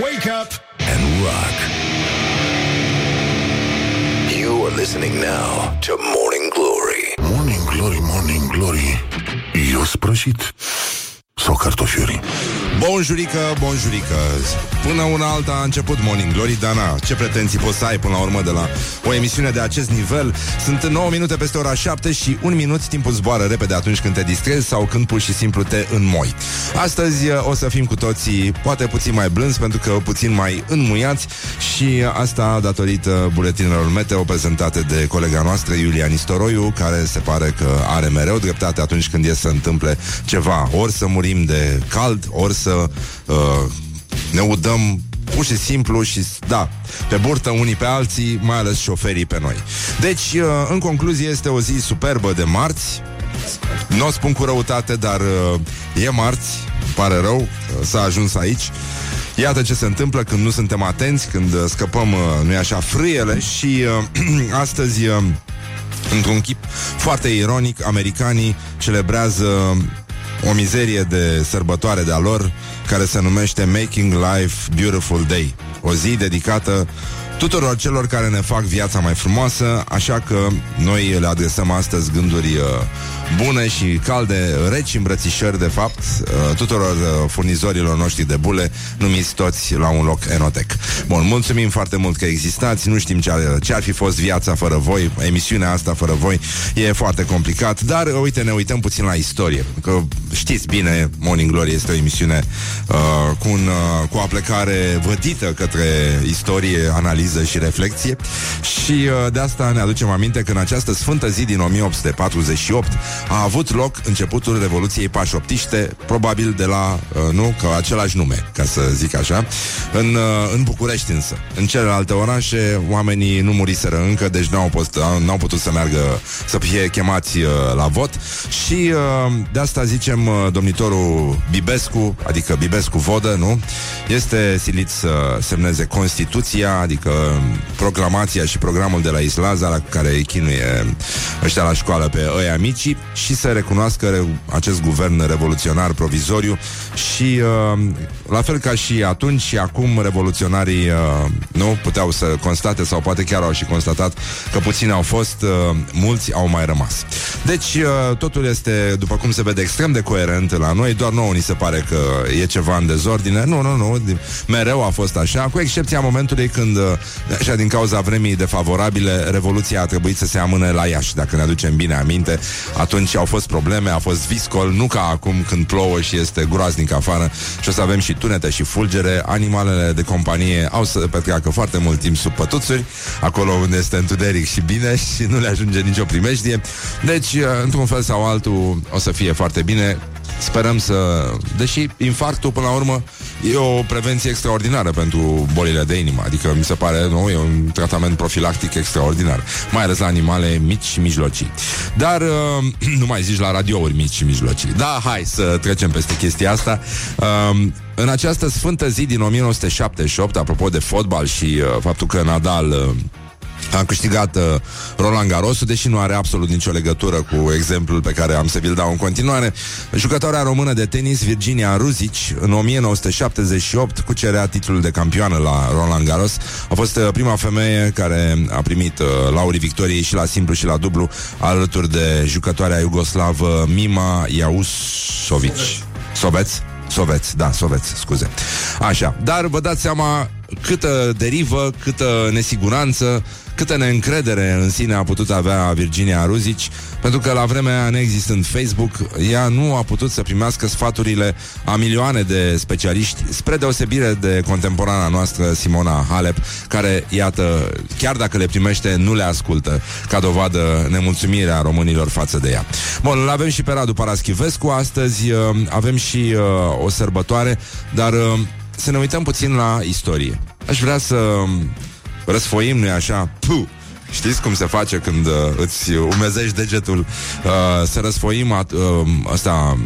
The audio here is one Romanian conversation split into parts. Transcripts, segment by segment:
Wake up and rock. You are listening now to Morning Glory. Morning Glory, Morning Glory Eu sprășit Sau cartofiuri Bonjurică, bonjurică. Până una alta a început Morning Glory. Dar na, ce pretenții poți să ai până la urmă De la o emisiune de acest nivel? Sunt 9 minute peste ora 7 Și un minut. Timpul zboară repede atunci când te distrezi Sau când pur și simplu te înmoi. Astăzi uh, o să fim cu toții Poate puțin mai blânzi Pentru că puțin mai înmuiați. Și asta datorită buletinelor meteo Prezentate de colega noastră Iulia Nistoroiu Care se pare că are mereu dreptate Atunci când e să întâmple ceva. Ori să murim de cald Ori să uh, ne udăm pur și simplu și, da, pe burtă unii pe alții, mai ales șoferii pe noi. Deci, uh, în concluzie, este o zi superbă de marți. Nu o spun cu răutate, dar uh, e marți, pare rău, uh, s-a ajuns aici. Iată ce se întâmplă când nu suntem atenți, când uh, scăpăm, uh, nu-i așa, frâiele și uh, astăzi... Uh, Într-un chip foarte ironic, americanii celebrează o mizerie de sărbătoare de-a lor care se numește Making Life Beautiful Day. O zi dedicată tuturor celor care ne fac viața mai frumoasă, așa că noi le adresăm astăzi gânduri uh, bune și calde, reci îmbrățișări, de fapt, uh, tuturor uh, furnizorilor noștri de bule, numiți toți la un loc Enotec. Bun, mulțumim foarte mult că existați, nu știm ce ar, ce ar fi fost viața fără voi, emisiunea asta fără voi, e foarte complicat, dar uh, uite, ne uităm puțin la istorie, că știți bine, Morning Glory este o emisiune uh, cu, un, uh, cu o aplecare vădită către istorie, analiză și reflexie și uh, de asta ne aducem aminte că în această sfântă zi din 1848 a avut loc începutul Revoluției Pașoptiște, probabil de la, uh, nu, că același nume, ca să zic așa, în, uh, în București însă. În celelalte orașe oamenii nu muriseră încă, deci n-au, post, n-au putut să meargă, să fie chemați uh, la vot și uh, de asta zicem uh, domnitorul Bibescu, adică Bibescu Vodă, nu? Este silit să semneze Constituția, adică proclamația și programul de la Islaza la care îi chinuie ăștia la școală pe ăia mici și să recunoască acest guvern revoluționar provizoriu și uh, la fel ca și atunci și acum revoluționarii uh, nu puteau să constate sau poate chiar au și constatat că puțini au fost, uh, mulți au mai rămas. Deci uh, totul este, după cum se vede, extrem de coerent la noi, doar nouă ni se pare că e ceva în dezordine. Nu, nu, nu, mereu a fost așa, cu excepția momentului când uh, Așa, din cauza vremii defavorabile, Revoluția a trebuit să se amâne la Iași, dacă ne aducem bine aminte. Atunci au fost probleme, a fost viscol, nu ca acum când plouă și este groaznic afară și o să avem și tunete și fulgere. Animalele de companie au să petreacă foarte mult timp sub pătuțuri, acolo unde este întuneric și bine și nu le ajunge nicio primejdie. Deci, într-un fel sau altul, o să fie foarte bine. Sperăm să... Deși infarctul, până la urmă, e o prevenție extraordinară pentru bolile de inimă. Adică, mi se pare, nu, e un tratament profilactic extraordinar. Mai ales la animale mici și mijlocii. Dar, uh, nu mai zici la radiouri mici și mijlocii. Da, hai să trecem peste chestia asta. Uh, în această sfântă zi din 1978, apropo de fotbal și uh, faptul că Nadal... Uh, a câștigat uh, Roland Garros, deși nu are absolut nicio legătură cu exemplul pe care am să vi-l dau în continuare. Jucătoarea română de tenis, Virginia Ruzici, în 1978 cucerea titlul de campioană la Roland Garros. A fost uh, prima femeie care a primit uh, laurii victoriei și la simplu și la dublu, alături de jucătoarea iugoslavă Mima Iausovici. Soveți? Soveți, da, soveți, scuze. Așa, dar vă dați seama câtă derivă, câtă nesiguranță, câtă neîncredere în sine a putut avea Virginia Ruzici, pentru că la vremea aia, neexistând Facebook, ea nu a putut să primească sfaturile a milioane de specialiști, spre deosebire de contemporana noastră Simona Halep, care, iată, chiar dacă le primește, nu le ascultă, ca dovadă nemulțumirea românilor față de ea. Bun, îl avem și pe Radu Paraschivescu, astăzi uh, avem și uh, o sărbătoare, dar uh, să ne uităm puțin la istorie. Aș vrea să răsfoim, nu așa? Puh! Știți cum se face când uh, îți umezești degetul uh, Să răsfoim uh, asta,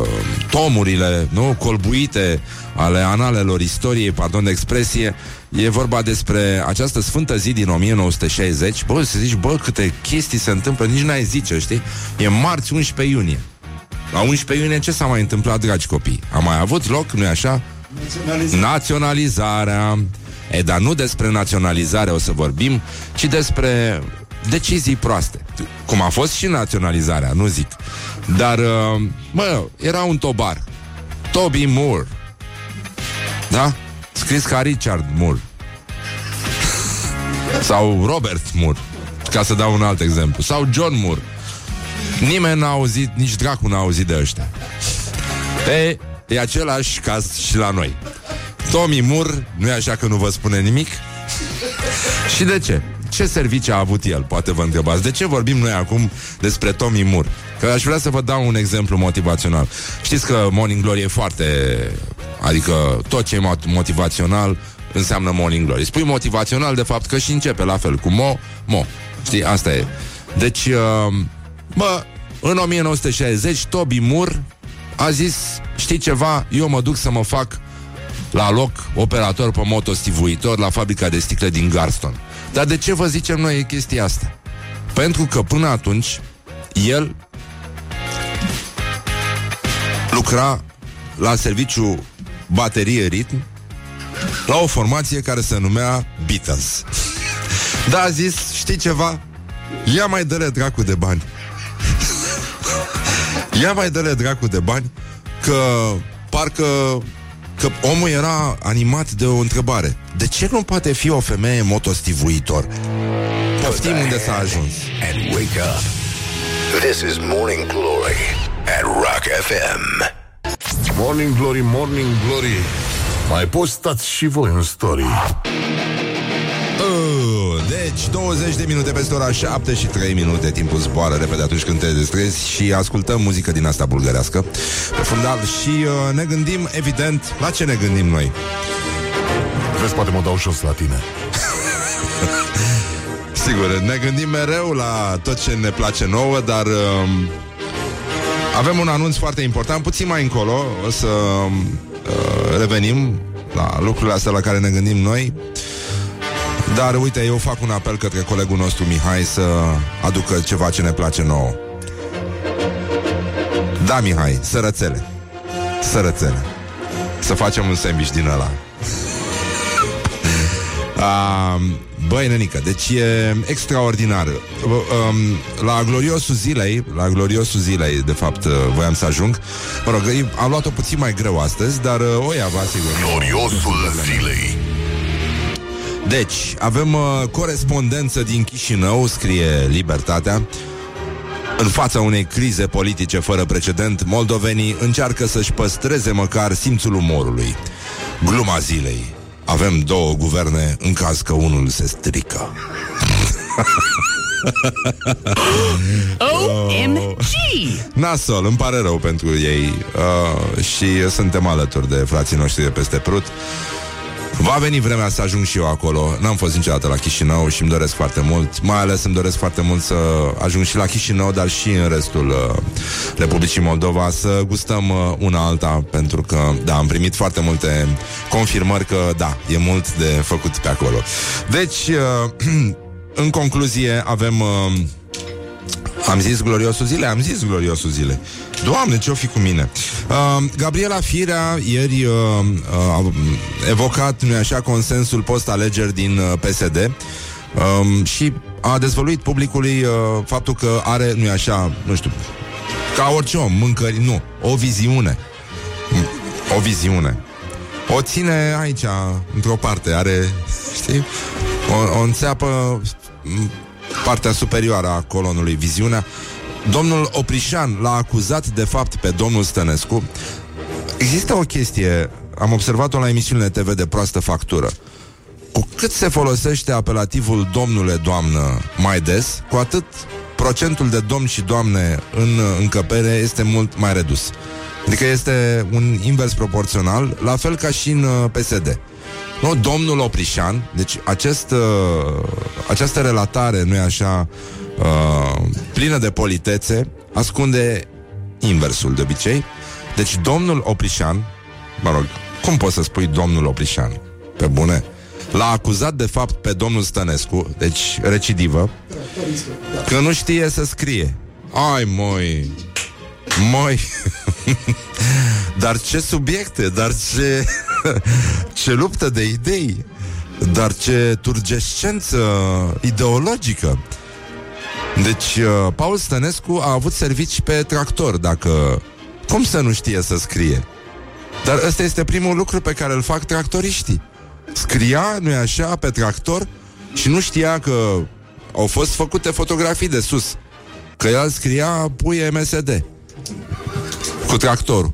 uh, tomurile nu? colbuite ale analelor istoriei, pardon de expresie E vorba despre această sfântă zi din 1960 Bă, să zici, bă, câte chestii se întâmplă Nici n-ai zice, știi? E marți 11 iunie La 11 iunie ce s-a mai întâmplat, dragi copii? A mai avut loc, nu-i așa? Naționalizarea. E, dar nu despre naționalizare o să vorbim, ci despre decizii proaste. Cum a fost și naționalizarea, nu zic. Dar, uh, mă, era un tobar. Toby Moore. Da? Scris ca Richard Moore. Sau Robert Moore. Ca să dau un alt exemplu. Sau John Moore. Nimeni n-a auzit, nici dracu n-a auzit de ăștia. E, e același caz și la noi. Tommy Moore, nu e așa că nu vă spune nimic? Și de ce? Ce servicii a avut el? Poate vă întrebați. De ce vorbim noi acum despre Tommy Moore? Că aș vrea să vă dau un exemplu motivațional. Știți că Morning Glory e foarte... Adică tot ce e motivațional înseamnă Morning Glory. Spui motivațional, de fapt, că și începe la fel, cu mo, mo. Știi, asta e. Deci, uh, bă, în 1960, Toby Moore a zis, știi ceva, eu mă duc să mă fac la loc operator pe motostivuitor la fabrica de sticle din Garston. Dar de ce vă zicem noi chestia asta? Pentru că până atunci el lucra la serviciu baterie ritm la o formație care se numea Beatles. Da, a zis, știi ceva? Ia mai dă dracu de bani. Ia mai dă dracu de bani Că parcă Că omul era animat de o întrebare. De ce nu poate fi o femeie motostivuitor? Poftim unde s-a ajuns. And wake up. This is Morning Glory At Rock FM Morning Glory, Morning Glory. Mai poți stați și voi în story deci, 20 de minute peste ora 7 și 3 minute. Timpul zboară repede atunci când te distrezi Și ascultăm muzică din asta bulgărească. Pe fundal Și uh, ne gândim, evident, la ce ne gândim noi. Vezi, poate mă dau jos la tine. Sigur, ne gândim mereu la tot ce ne place nouă Dar uh, avem un anunț foarte important. Puțin mai încolo O să uh, revenim la lucrurile astea la care ne gândim noi dar uite, eu fac un apel către colegul nostru Mihai să aducă ceva ce ne place nouă. Da, Mihai, sărățele. Sărățele. Să facem un sandwich din ăla. Uh, băi, nenică, deci e extraordinar. Um, la gloriosul zilei, la gloriosul zilei, de fapt, uh, voiam să ajung. Mă rog, am luat-o puțin mai greu astăzi, dar uh, o ia, vă asigur. Gloriosul zilei. Deci, avem uh, corespondență din Chișinău, scrie Libertatea. În fața unei crize politice fără precedent, moldovenii încearcă să-și păstreze măcar simțul umorului. Gluma zilei. Avem două guverne în caz că unul se strică. OMG! Nasol, îmi pare rău pentru ei uh, Și suntem alături de frații noștri de peste Prut Va veni vremea să ajung și eu acolo N-am fost niciodată la Chișinău și îmi doresc foarte mult Mai ales îmi doresc foarte mult să ajung și la Chișinău Dar și în restul uh, Republicii Moldova Să gustăm uh, una alta Pentru că, da, am primit foarte multe confirmări Că, da, e mult de făcut pe acolo Deci, uh, în concluzie Avem... Uh, am zis gloriosul zile? Am zis gloriosul zile. Doamne, ce-o fi cu mine? Uh, Gabriela Firea ieri uh, uh, a evocat, nu așa, consensul post-alegeri din uh, PSD uh, și a dezvăluit publicului uh, faptul că are, nu așa, nu știu, ca orice om, mâncări, nu, o viziune. O viziune. O ține aici, într-o parte, are, știi, o, o înțeapă partea superioară a colonului Viziunea, domnul Oprișan l-a acuzat de fapt pe domnul Stănescu. Există o chestie, am observat-o la emisiunile TV de proastă factură. Cu cât se folosește apelativul domnule, doamnă mai des, cu atât procentul de domn și doamne în încăpere este mult mai redus. Adică este un invers proporțional, la fel ca și în uh, PSD. Nu, domnul Oprișan, deci acest, uh, această relatare, nu e așa, uh, plină de politețe, ascunde inversul de obicei. Deci domnul Oprișan, mă rog, cum poți să spui domnul Oprișan? Pe bune? L-a acuzat de fapt pe domnul Stănescu, deci recidivă, că nu știe să scrie. Ai, moi, moi, dar ce subiecte, dar ce, ce luptă de idei, dar ce turgescență ideologică. Deci, uh, Paul Stănescu a avut servici pe tractor, dacă... Cum să nu știe să scrie? Dar ăsta este primul lucru pe care îl fac tractoriștii. Scria, nu-i așa, pe tractor și nu știa că au fost făcute fotografii de sus. Că el scria puie MSD cu tractorul.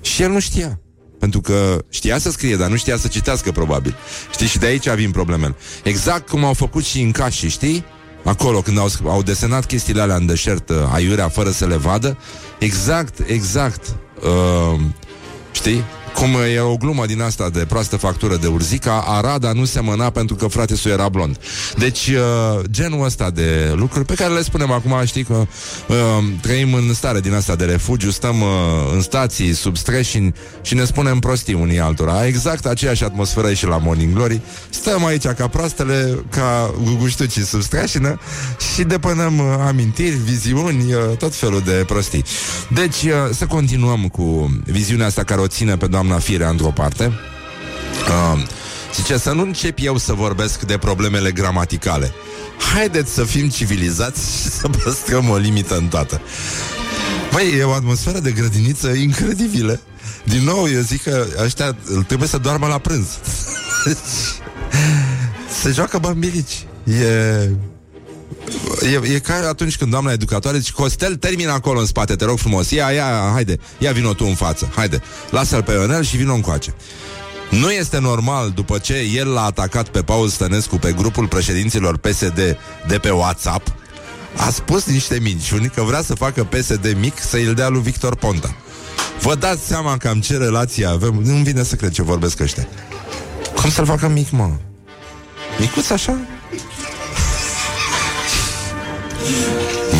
Și el nu știa. Pentru că știa să scrie, dar nu știa să citească, probabil. Știi? Și de aici vin problemele. Exact cum au făcut și în cași, știi? Acolo, când au, au desenat chestiile alea în deșert, uh, aiurea, fără să le vadă. Exact, exact. Uh, știi? Cum e o glumă din asta de proastă factură de urzica, Arada nu semăna pentru că frate su era blond. Deci, uh, genul ăsta de lucruri pe care le spunem acum, știi că uh, trăim în stare din asta de refugiu, stăm uh, în stații, sub streșini și ne spunem prostii unii altora. Exact aceeași atmosferă și la Morning Glory. Stăm aici ca proastele, ca guguștucii sub streșină și depănăm uh, amintiri, viziuni, uh, tot felul de prostii. Deci, uh, să continuăm cu viziunea asta care o ține pe doamna Firea într-o parte. Uh, zice să nu încep eu să vorbesc de problemele gramaticale. Haideți să fim civilizați și să păstrăm o limită în toată. Băi, e o atmosferă de grădiniță incredibilă. Din nou, eu zic că ăștia trebuie să doarmă la prânz. Se joacă bambilici. E... E, e ca atunci când doamna educatoare zice Costel, termină acolo în spate, te rog frumos Ia, ia, haide, ia vino tu în față Haide, lasă-l pe Ionel și vino încoace nu este normal, după ce el l-a atacat pe Paul Stănescu pe grupul președinților PSD de pe WhatsApp, a spus niște minciuni că vrea să facă PSD mic să îl dea lui Victor Ponta. Vă dați seama cam ce relație avem? Nu-mi vine să cred ce vorbesc ăștia. Cum să-l facă mic, mă? Micuț așa?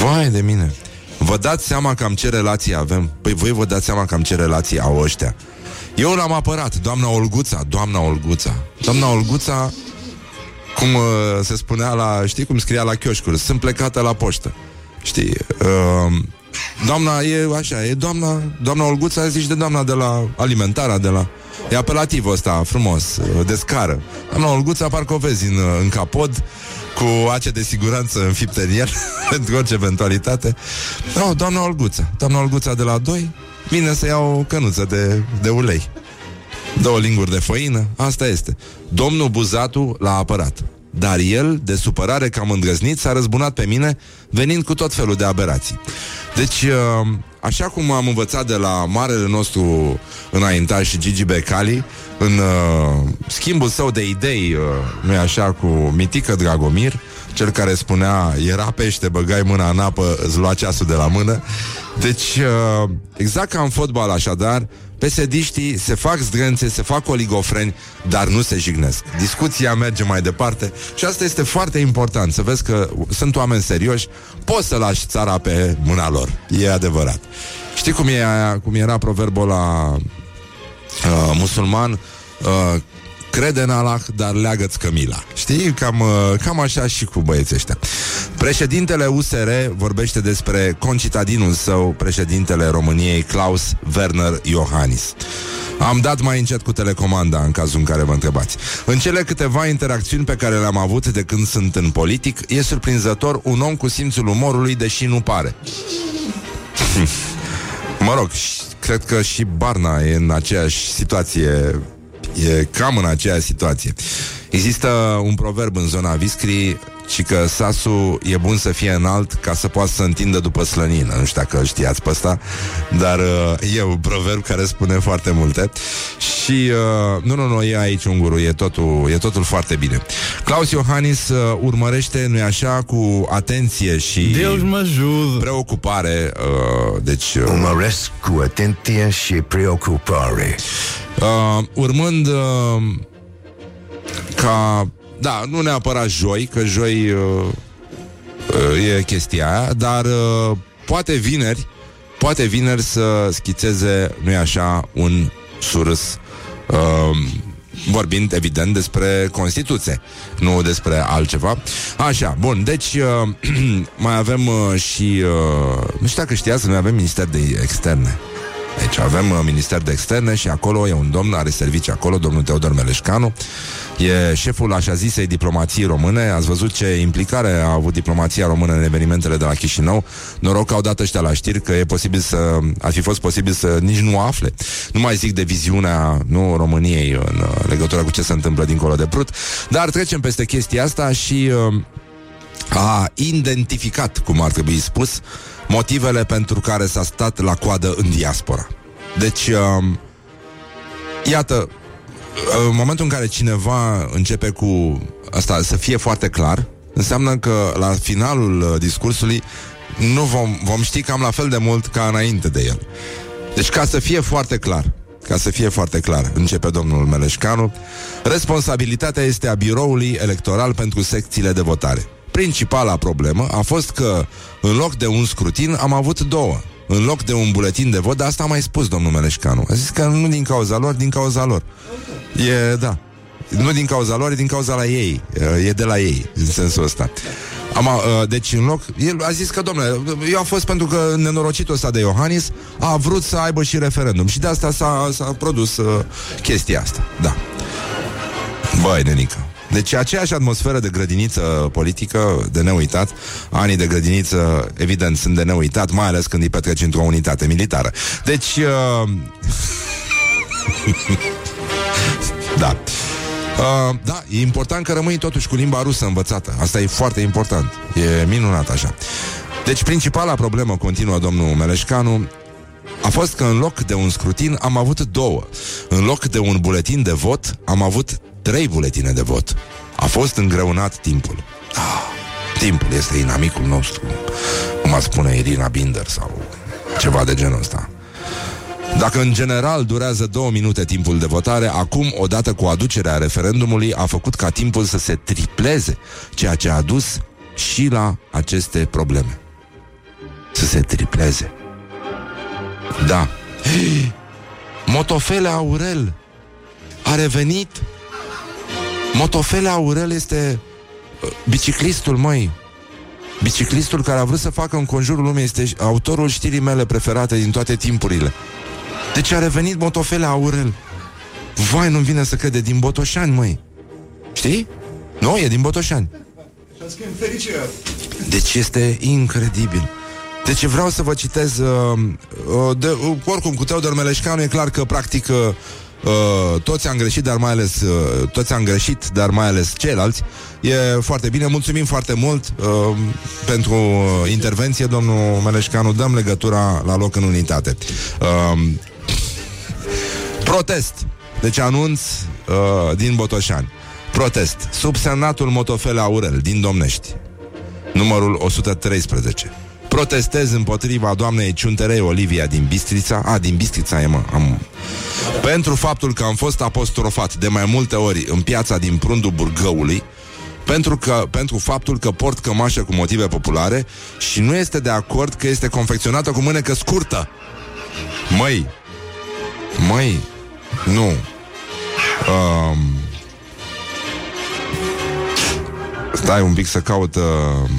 Vai de mine. Vă dați seama cam ce relații avem? Păi voi vă dați seama cam ce relații au ăștia. Eu l-am apărat, doamna Olguța Doamna Olguța. Doamna Olguța Cum uh, se spunea la, știi cum scria la chioșcuri Sunt plecată la poștă. Știi uh, Doamna e așa, e doamna Doamna Olguța zici de doamna de la alimentara De la E apelativul ăsta frumos, uh, de scară. Doamna Olguța parcă o vezi în, uh, în capod cu ace de siguranță înfipte în el pentru orice eventualitate. No, doamna Olguța. Doamna Olguța de la 2 vine să ia o cănuță de, de ulei. Două linguri de făină, asta este. Domnul Buzatu l-a apărat. Dar el, de supărare cam îndrăznit, s-a răzbunat pe mine, venind cu tot felul de aberații. Deci, uh, așa cum am învățat de la marele nostru înaintaș Gigi Becali, în uh, schimbul său de idei, uh, nu așa, cu Mitică Dragomir, cel care spunea, era pește, băgai mâna în apă, îți lua ceasul de la mână. Deci, uh, exact ca în fotbal, așadar, pesediștii se fac zdrânțe, se fac oligofreni, dar nu se jignesc. Discuția merge mai departe și asta este foarte important, să vezi că sunt oameni serioși, poți să lași țara pe mâna lor. E adevărat. Știi cum, e aia, cum era proverbul la uh, musulman? Uh, crede în Allah, dar leagă-ți cămila. Știi? Cam, uh, cam așa și cu băieții ăștia. Președintele USR vorbește despre concitadinul său, președintele României, Klaus Werner Iohannis. Am dat mai încet cu telecomanda în cazul în care vă întrebați. În cele câteva interacțiuni pe care le-am avut de când sunt în politic, e surprinzător un om cu simțul umorului, deși nu pare. mă rog, cred că și Barna e în aceeași situație E cam în aceeași situație. Există un proverb în zona Viscri și că sasul e bun să fie înalt ca să poată să întindă după slănină. Nu știu dacă știați pe asta, dar uh, e un proverb care spune foarte multe. Și uh, nu, nu, nu, e aici un guru, e totul, e totul foarte bine. Claus Iohannis uh, urmărește, nu așa, cu atenție și Deus mă ajută. preocupare. Uh, deci, uh, Urmăresc cu atenție și preocupare. uh, urmând uh, ca da, nu neapărat joi, că joi uh, uh, e chestia aia, dar uh, poate vineri, poate vineri să schițeze, nu-i așa, un surâs uh, vorbind, evident, despre Constituție, nu despre altceva. Așa, bun, deci uh, mai avem uh, și, uh, nu știu dacă știați, noi avem Minister de Externe. Deci avem uh, Minister de Externe și acolo e un domn, are servicii acolo, domnul Teodor Meleșcanu, e șeful așa zisei diplomației române. Ați văzut ce implicare a avut diplomația română în evenimentele de la Chișinău. Noroc că au dat ăștia la știri că e posibil să, ar fi fost posibil să nici nu afle. Nu mai zic de viziunea nu României în uh, legătură cu ce se întâmplă dincolo de Prut, dar trecem peste chestia asta și uh, a identificat, cum ar trebui spus, motivele pentru care s-a stat la coadă în diaspora. Deci, uh, iată, uh, în momentul în care cineva începe cu asta să fie foarte clar, înseamnă că la finalul uh, discursului nu vom, vom ști cam la fel de mult ca înainte de el. Deci ca să fie foarte clar, ca să fie foarte clar, începe domnul Meleșcanu, responsabilitatea este a biroului electoral pentru secțiile de votare. Principala problemă a fost că în loc de un scrutin am avut două. În loc de un buletin de vot, dar asta a mai spus domnul Meleșcanu. A zis că nu din cauza lor, din cauza lor. E, da. Nu din cauza lor, e din cauza la ei. E de la ei, în sensul ăsta. Am, uh, deci în loc El a zis că, domnule, eu a fost pentru că Nenorocitul ăsta de Iohannis A vrut să aibă și referendum Și de asta s-a, s-a produs uh, chestia asta Da Băi, nenică deci aceeași atmosferă de grădiniță politică de neuitat. Anii de grădiniță, evident, sunt de neuitat, mai ales când îi petreci într-o unitate militară. Deci... Uh... da. Uh, da, e important că rămâi totuși cu limba rusă învățată. Asta e foarte important. E minunat așa. Deci principala problemă, continuă domnul Meleșcanu, a fost că în loc de un scrutin am avut două. În loc de un buletin de vot am avut trei buletine de vot. A fost îngreunat timpul. Ah, timpul este inamicul nostru, cum a spune Irina Binder sau ceva de genul ăsta. Dacă în general durează două minute timpul de votare, acum, odată cu aducerea referendumului, a făcut ca timpul să se tripleze, ceea ce a dus și la aceste probleme. Să se tripleze. Da. Motofele Aurel a revenit Motofele Aurel este uh, biciclistul, măi. Biciclistul care a vrut să facă în conjurul lumii este autorul știrii mele preferate din toate timpurile. Deci a revenit Motofele Aurel. Vai, nu vine să crede, din Botoșani, măi. Știi? Nu, e din Botoșani. Deci este incredibil. Deci vreau să vă citez uh, uh, de, uh, Oricum, cu Teodor Meleșcanu e clar că practic uh, Uh, toți am greșit, dar mai ales uh, toți am greșit, dar mai ales ceilalți. E foarte bine. Mulțumim foarte mult uh, pentru uh, intervenție, domnul Meleșcanu. Dăm legătura la loc în unitate. Uh, protest. Deci anunț uh, din Botoșani. Protest. Subsemnatul Motofele Aurel din Domnești. Numărul 113 protestez împotriva doamnei Ciunterei Olivia din Bistrița. A, din Bistrița e, mă. Am... Pentru faptul că am fost apostrofat de mai multe ori în piața din Prundu Burgăului, pentru, că, pentru faptul că port cămașă cu motive populare și nu este de acord că este confecționată cu mânecă scurtă. Măi, măi, nu. Um, stai un pic să caut uh,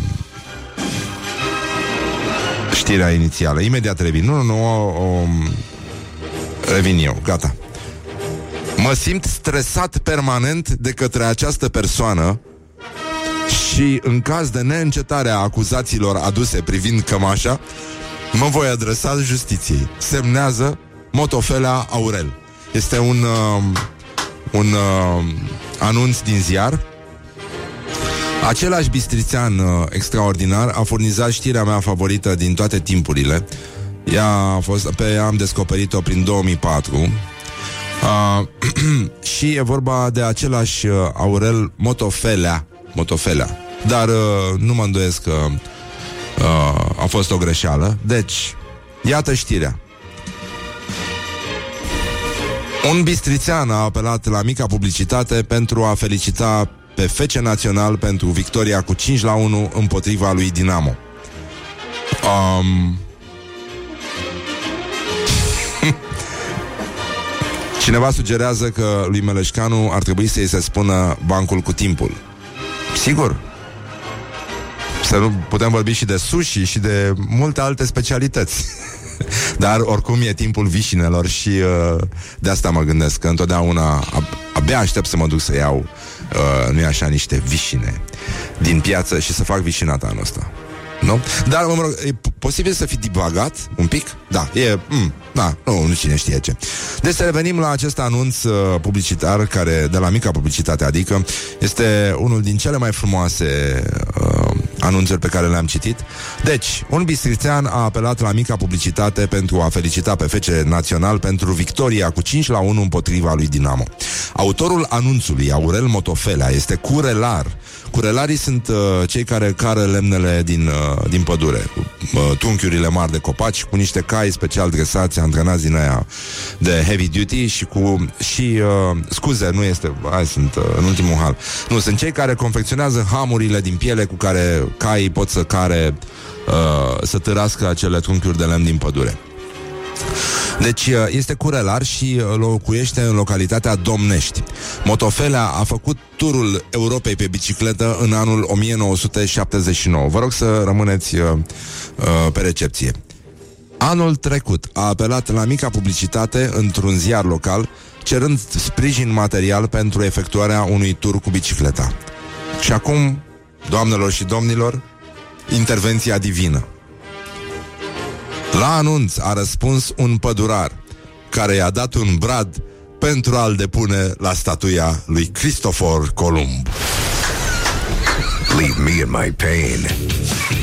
știrea inițială. Imediat revin. Nu, nu, nu, o, o, revin eu. Gata. Mă simt stresat permanent de către această persoană și în caz de neîncetare a acuzațiilor aduse privind cămașa, mă voi adresa justiției. Semnează Motofelea Aurel. Este un, uh, un uh, anunț din ziar Același bistrițean uh, extraordinar a furnizat știrea mea favorită din toate timpurile. Ea a fost, pe ea am descoperit-o prin 2004. Uh, și e vorba de același uh, Aurel Motofelea. Motofelea. Dar uh, nu mă îndoiesc că uh, a fost o greșeală. Deci, iată știrea. Un bistrițean a apelat la mica publicitate pentru a felicita pe FC Național pentru victoria cu 5 la 1 împotriva lui Dinamo. Um... Cineva sugerează că lui Meleșcanu ar trebui să-i se spună bancul cu timpul. Sigur. Să nu putem vorbi și de sushi și de multe alte specialități. Dar oricum e timpul vișinelor și uh, de asta mă gândesc că întotdeauna ab- abia aștept să mă duc să iau, uh, nu așa, niște vișine din piață și să fac vișinata anul ăsta. Nu? Dar, mă rog, e posibil să fi divagat un pic? Da, e... Mm, da, nu, nu cine știe ce. Deci să revenim la acest anunț uh, publicitar, care, de la mica publicitate, adică, este unul din cele mai frumoase uh, anunțuri pe care le-am citit. Deci, un bistrițean a apelat la mica publicitate pentru a felicita pe FC Național pentru victoria cu 5 la 1 împotriva lui Dinamo. Autorul anunțului, Aurel Motofelea, este curelar Curelarii sunt uh, cei care cară lemnele din, uh, din pădure, uh, tunchiurile mari de copaci, cu niște cai special dresați, antrenați din aia de heavy duty și cu... și uh, scuze, nu este... Hai, sunt uh, în ultimul hal. Nu, sunt cei care confecționează hamurile din piele cu care caii pot să care... Uh, să târască acele tunchiuri de lemn din pădure. Deci uh, este curelar și uh, locuiește în localitatea Domnești. Motofelea a făcut turul Europei pe bicicletă în anul 1979. Vă rog să rămâneți uh, uh, pe recepție. Anul trecut a apelat la mica publicitate într-un ziar local, cerând sprijin material pentru efectuarea unui tur cu bicicleta. Și acum, doamnelor și domnilor, intervenția divină. La anunț a răspuns un pădurar care i-a dat un brad pentru a-l depune la statuia lui Cristofor Columb. Leave me in my pain.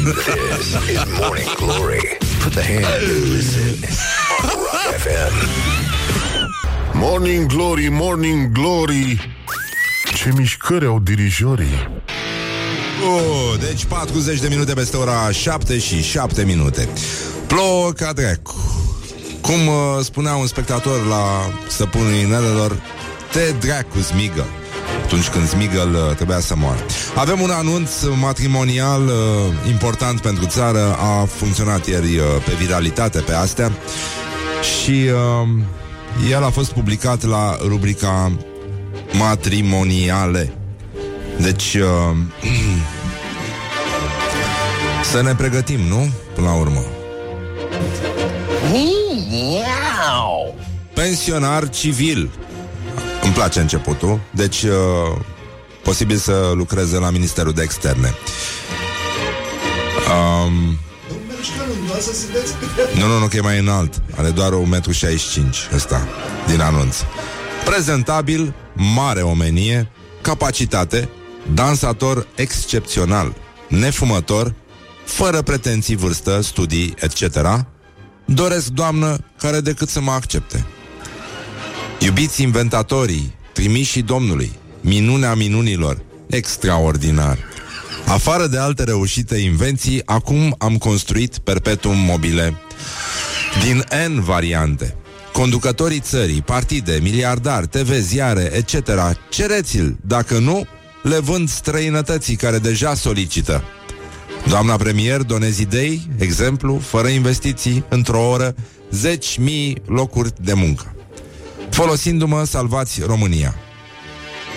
This is Morning Glory. Put the hand and listen on Rock FM. Morning Glory, Morning Glory Ce mișcări au dirijorii Oh, deci 40 de minute peste ora 7 și 7 minute. Plouă ca dracu. Cum uh, spunea un spectator la stăpânul inelelor, te dracu zmigă atunci când Smigel uh, trebuia să moară. Avem un anunț matrimonial uh, important pentru țară, a funcționat ieri uh, pe viralitate pe astea și uh, el a fost publicat la rubrica matrimoniale. Deci uh, să ne pregătim, nu? Până la urmă. Pensionar civil. Îmi place începutul. Deci, uh, posibil să lucreze la Ministerul de Externe. Um, nu, nu, nu, că e mai înalt. Are doar 1,65 m ăsta, din anunț. Prezentabil, mare omenie, capacitate, dansator excepțional, nefumător, fără pretenții vârstă, studii, etc., doresc, doamnă, care decât să mă accepte. Iubiți inventatorii, trimișii Domnului, minunea minunilor, extraordinar. Afară de alte reușite invenții, acum am construit perpetuum mobile din N variante. Conducătorii țării, partide, miliardari, TV, ziare, etc. Cereți-l, dacă nu, le vând străinătății care deja solicită. Doamna premier, donezi idei, exemplu, fără investiții, într-o oră, zeci mii locuri de muncă. Folosindu-mă, salvați România.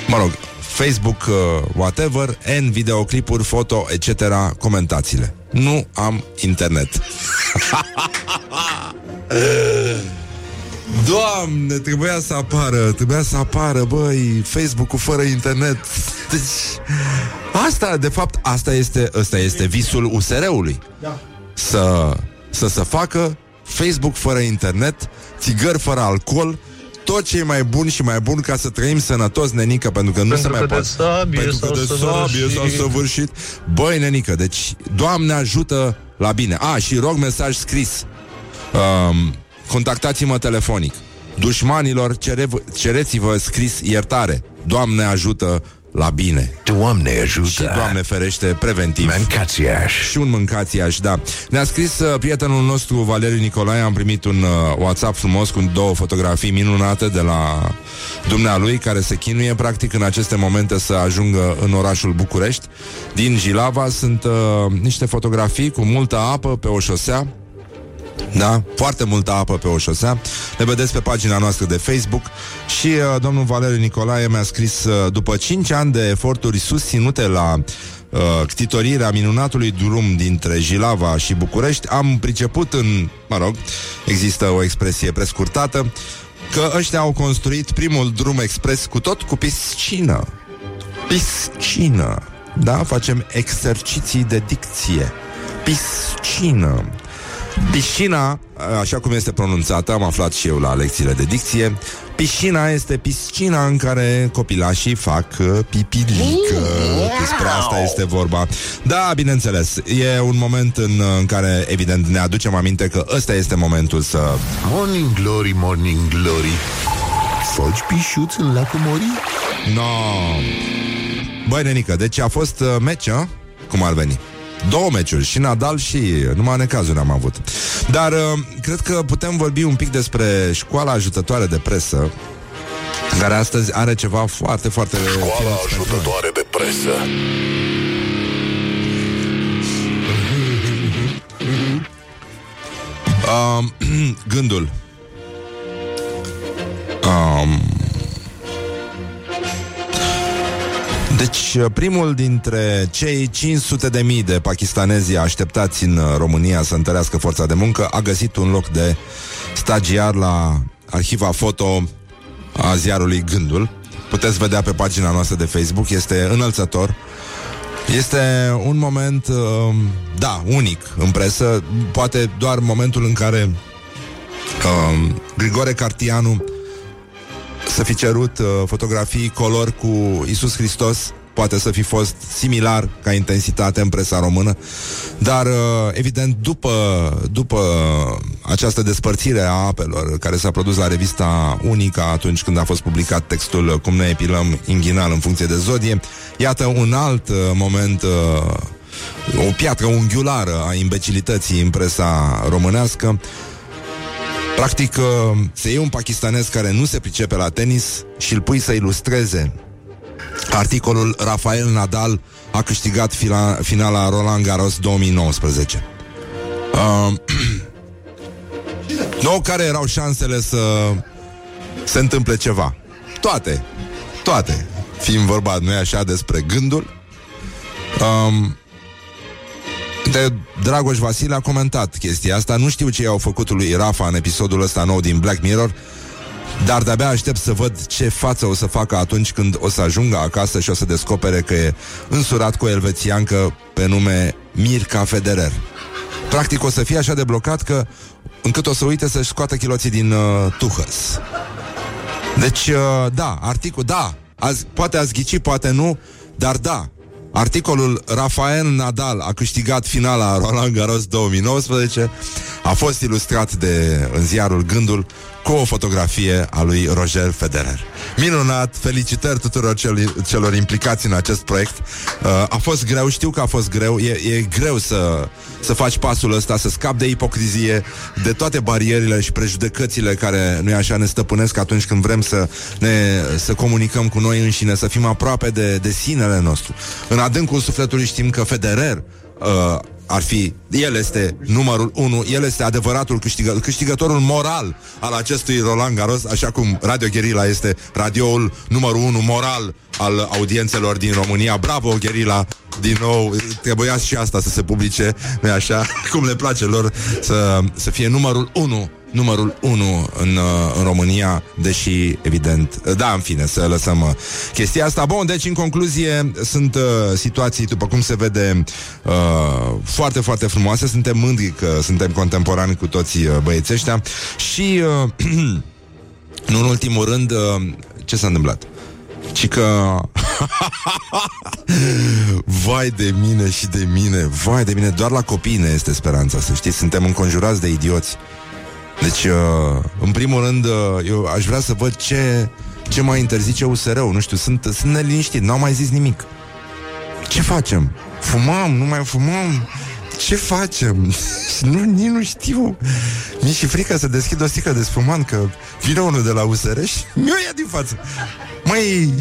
Mă rog, Facebook, uh, whatever, N videoclipuri, foto, etc., comentațiile. Nu am internet. Doamne, trebuia să apară, trebuia să apară, băi, Facebook-ul fără internet. Deci, asta, de fapt, asta este, asta este visul USR-ului. Da. Să, să se facă Facebook fără internet, țigări fără alcool, tot ce e mai bun și mai bun ca să trăim sănătos, nenică, pentru că nu Pentru se mai că de poate. sabie pentru că s-au de sabie s-au săvârșit. săvârșit. Băi, nenică, deci, Doamne ajută la bine. A, și rog mesaj scris. Um, contactați-mă telefonic. Dușmanilor, cere, cereți-vă scris iertare. Doamne ajută la bine. Doamne ajută. Și Doamne ferește preventiv. Mancațiaș. Și un mâncațiaș, da. Ne-a scris uh, prietenul nostru Valeriu Nicolae, am primit un uh, WhatsApp frumos cu două fotografii minunate de la dumnealui, care se chinuie practic în aceste momente să ajungă în orașul București. Din Jilava sunt uh, niște fotografii cu multă apă pe o șosea, da, foarte multă apă pe o șosea. Le vedeți pe pagina noastră de Facebook și uh, domnul Valeriu Nicolae mi-a scris uh, după 5 ani de eforturi susținute la uh, ctitorirea minunatului drum dintre Jilava și București, am priceput în, mă rog, există o expresie prescurtată, că ăștia au construit primul drum expres cu tot cu piscină. Piscină. Da? Facem exerciții de dicție. Piscină. Piscina, așa cum este pronunțată, am aflat și eu la lecțiile de dicție, piscina este piscina în care copilașii fac uh, pipilică. Despre asta este vorba. Da, bineînțeles, e un moment în, în care, evident, ne aducem aminte că ăsta este momentul să... Morning Glory, Morning Glory Faci pișuți în lacul Mori? No. Băi, nenică, deci a fost uh, meci, a? cum ar veni. Două meciuri, și Nadal și numai necazuri am avut. Dar uh, cred că putem vorbi un pic despre școala ajutătoare de presă, care astăzi are ceva foarte, foarte... Școala ajutătoare de presă Um, gândul. Um, deci, primul dintre cei 500 de mii de pakistanezi așteptați în România să întărească forța de muncă a găsit un loc de stagiar la arhiva foto a ziarului Gândul. Puteți vedea pe pagina noastră de Facebook, este înălțător. Este un moment, uh, da, unic în presă, poate doar momentul în care uh, Grigore Cartianu să fi cerut uh, fotografii color cu Isus Hristos poate să fi fost similar ca intensitate în presa română, dar uh, evident după, după această despărțire a apelor care s-a produs la revista Unica atunci când a fost publicat textul Cum ne epilăm inghinal în funcție de zodie, iată un alt uh, moment uh, o piatră unghiulară a imbecilității în presa românească Practic, uh, se iei un pakistanez care nu se pricepe la tenis și îl pui să ilustreze articolul Rafael Nadal a câștigat fila, finala Roland Garros 2019. Uh, nou, care erau șansele să se întâmple ceva? Toate. Toate. Fiind vorba, nu așa, despre gândul. Um, de Dragoș Vasile a comentat chestia asta Nu știu ce i-au făcut lui Rafa în episodul ăsta nou din Black Mirror dar de-abia aștept să văd ce față o să facă atunci când o să ajungă acasă și o să descopere că e însurat cu o elvețiancă pe nume Mirca Federer. Practic o să fie așa de blocat că încât o să uite să-și scoată chiloții din uh, tuhăs. Deci, uh, da, articol, da, azi, poate ați ghici, poate nu, dar da, Articolul Rafael Nadal a câștigat finala Roland Garros 2019 a fost ilustrat de în ziarul Gândul cu o fotografie a lui Roger Federer. Minunat, felicitări tuturor cel, celor implicați în acest proiect. Uh, a fost greu, știu că a fost greu, e, e greu să, să faci pasul ăsta, să scapi de ipocrizie, de toate barierile și prejudecățile care, nu așa, ne stăpânesc atunci când vrem să, ne, să comunicăm cu noi înșine, să fim aproape de, de sinele nostru. În adâncul sufletului știm că Federer uh, ar fi, el este numărul unu, el este adevăratul câștigă, câștigătorul moral al acestui Roland Garros, așa cum Radio Guerilla este radioul numărul unu moral al audiențelor din România. Bravo, Guerilla! Din nou, trebuia și asta să se publice, nu așa, cum le place lor să, să fie numărul unu numărul 1 în, uh, în România, deși, evident, uh, da, în fine, să lăsăm uh, chestia asta. Bun, deci, în concluzie, sunt uh, situații, după cum se vede, uh, foarte, foarte frumoase. Suntem mândri că suntem contemporani cu toți uh, băieții ăștia și, uh, nu în ultimul rând, uh, ce s-a întâmplat? Ci că Vai de mine și de mine Vai de mine, doar la copii ne este speranța Să știți, suntem înconjurați de idioți deci, uh, în primul rând, uh, eu aș vrea să văd ce, ce mai interzice USR-ul. Nu știu, sunt, sunt neliniștit, n-au mai zis nimic. Ce facem? Fumăm? Nu mai fumăm? Ce facem? nu, nici nu știu. Mi și frică să deschid o sticlă de spumant Că vine unul de la USR și mi-o ia din față Măi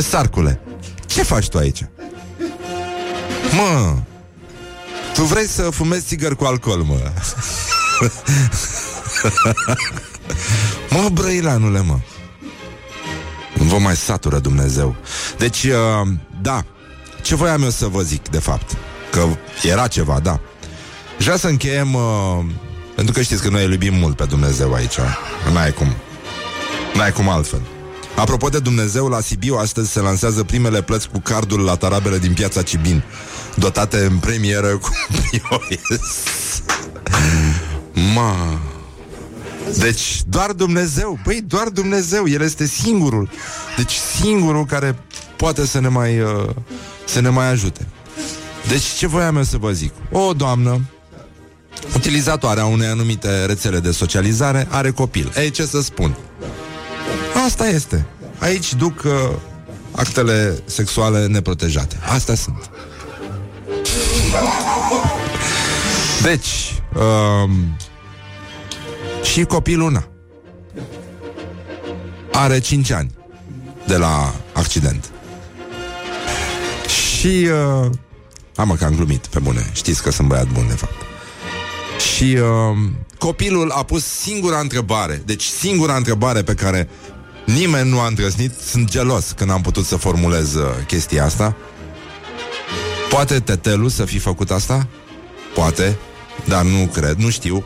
Sarcule Ce faci tu aici? Mă Tu vrei să fumezi țigări cu alcool, mă mă, brăilanule, mă Vă mai satură Dumnezeu Deci, uh, da ce voiam eu să vă zic, de fapt? Că era ceva, da. Și vrea să încheiem, uh, pentru că știți că noi îl iubim mult pe Dumnezeu aici. N-ai cum. N-ai cum altfel. Apropo de Dumnezeu, la Sibiu astăzi se lansează primele plăți cu cardul la tarabele din piața Cibin, dotate în premieră cu POS. Ma. Deci doar Dumnezeu, băi, doar Dumnezeu, El este singurul. Deci singurul care poate să ne mai, uh, să ne mai ajute. Deci ce voiam eu să vă zic? O doamnă utilizatoarea unei anumite rețele de socializare are copil. Ei, ce să spun? Asta este. Aici duc uh, actele sexuale neprotejate. Astea sunt. Deci, um, și copilul na. Are 5 ani de la accident. Și uh, am că am glumit, pe bune. Știți că sunt băiat bun, de fapt. Și uh, copilul a pus singura întrebare, deci singura întrebare pe care nimeni nu a îndrăznit. Sunt gelos când am putut să formulez uh, chestia asta. Poate tetelul să fi făcut asta? Poate, dar nu cred, nu știu.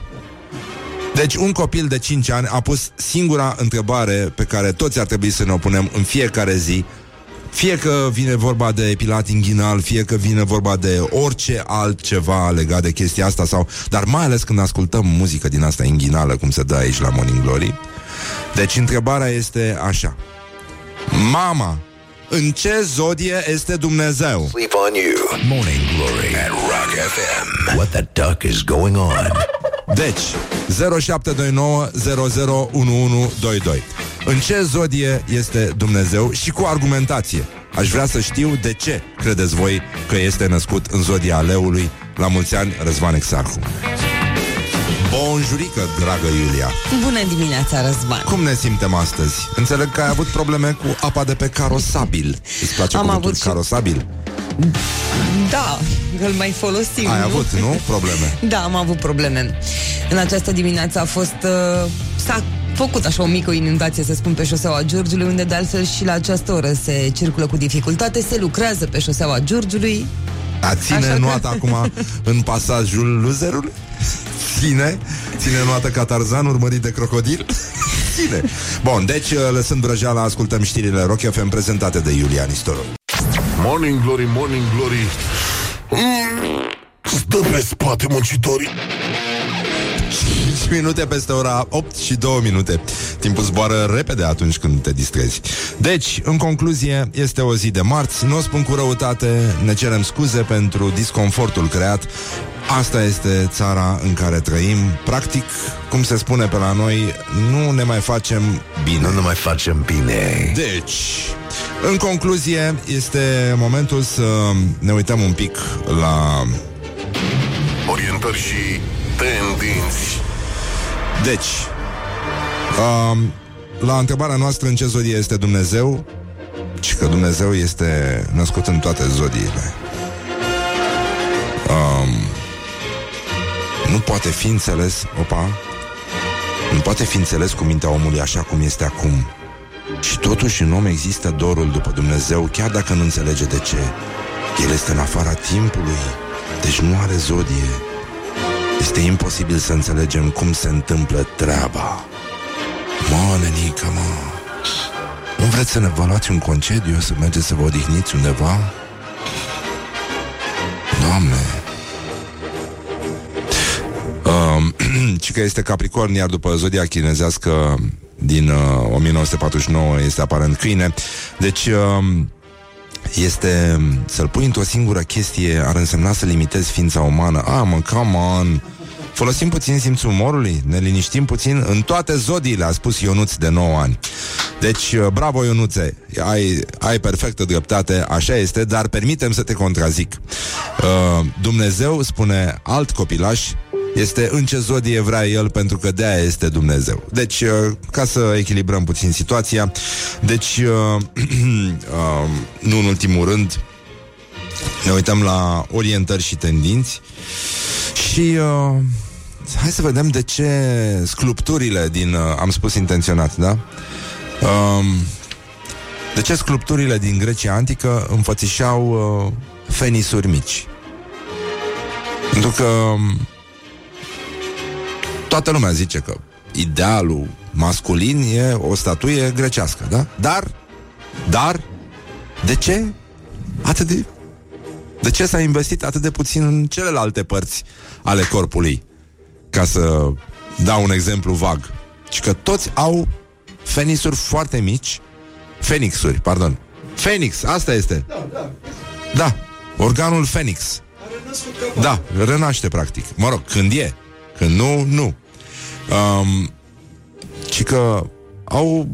Deci un copil de 5 ani a pus singura întrebare pe care toți ar trebui să ne o punem în fiecare zi fie că vine vorba de epilat inghinal, fie că vine vorba de orice altceva legat de chestia asta, sau, dar mai ales când ascultăm muzică din asta inghinală, cum se dă aici la Morning Glory. Deci întrebarea este așa. Mama, în ce zodie este Dumnezeu? Sleep on you. Morning Glory at Rock FM. What the duck is going on? Deci, 0729 001122. În ce zodie este Dumnezeu și cu argumentație. Aș vrea să știu de ce credeți voi că este născut în zodia leului la mulți ani Răzvan Exarhu. Bonjurică, dragă Iulia Bună dimineața, Răzvan Cum ne simtem astăzi? Înțeleg că ai avut probleme cu apa de pe carosabil Îți place Am cuvântul avut și- carosabil? Da, îl mai folosim Ai nu? avut, nu? Probleme Da, am avut probleme În această dimineață a fost uh, S-a făcut așa o mică inundație Să spun pe șoseaua Giurgiului Unde de altfel și la această oră se circulă cu dificultate Se lucrează pe șoseaua Giurgiului A ține Așa că- nuata acum în pasajul luzerului? Ține? Ține nuată ca Tarzan urmărit de crocodil? Ține! Bun, deci lăsând vrăjeala, ascultăm știrile Rock FM prezentate de Iulia Nistoru. Morning Glory, Morning Glory. Mm, Stă pe spate muncitorii 5 minute peste ora 8 și 2 minute. Timpul zboară repede atunci când te distrezi. Deci, în concluzie, este o zi de marți. Nu o spun cu răutate, ne cerem scuze pentru disconfortul creat. Asta este țara în care trăim. Practic, cum se spune pe la noi, nu ne mai facem bine. Nu ne mai facem bine. Deci, în concluzie, este momentul să ne uităm un pic la Orientări și tendinți Deci, um, la întrebarea noastră în ce zodie este Dumnezeu, și că Dumnezeu este născut în toate zodiile. Um, nu poate fi înțeles, opa, nu poate fi înțeles cu mintea omului așa cum este acum. Și totuși în om există dorul după Dumnezeu, chiar dacă nu înțelege de ce. El este în afara timpului, deci nu are zodie. Este imposibil să înțelegem cum se întâmplă treaba. Mă, nenică, mă, nu vreți să ne vă luați un concediu, să mergeți să vă odihniți undeva? Doamne! Um, ci că este Capricorn, iar după zodia chinezească din uh, 1949 este aparent câine. Deci... Uh, este să-l pui într-o singură chestie ar însemna să limitezi ființa umană. Ah, mă, come on! Folosim puțin simțul umorului, ne liniștim puțin în toate zodiile, a spus Ionuț de 9 ani. Deci, uh, bravo Ionuțe, ai, ai perfectă dreptate, așa este, dar permitem să te contrazic. Uh, Dumnezeu, spune alt copilaș, este în ce zodie vrea el pentru că de-aia este Dumnezeu. Deci, uh, ca să echilibrăm puțin situația, deci, uh, uh, nu în ultimul rând, ne uităm la orientări și tendinți și uh, hai să vedem de ce sculpturile din, uh, am spus intenționat, da? Um, De ce sculpturile din Grecia antică înfățișau uh, fenisuri mici? Pentru că um, toată lumea zice că idealul masculin e o statuie grecească, da? Dar, dar, de ce atât de... De ce s-a investit atât de puțin în celelalte părți ale corpului? Ca să dau un exemplu vag. Și că toți au fenisuri foarte mici, fenixuri, pardon. Fenix, asta este. Da, da. Da, organul fenix. Da, renaște practic. Mă rog, când e. Când nu, nu. Um, și că au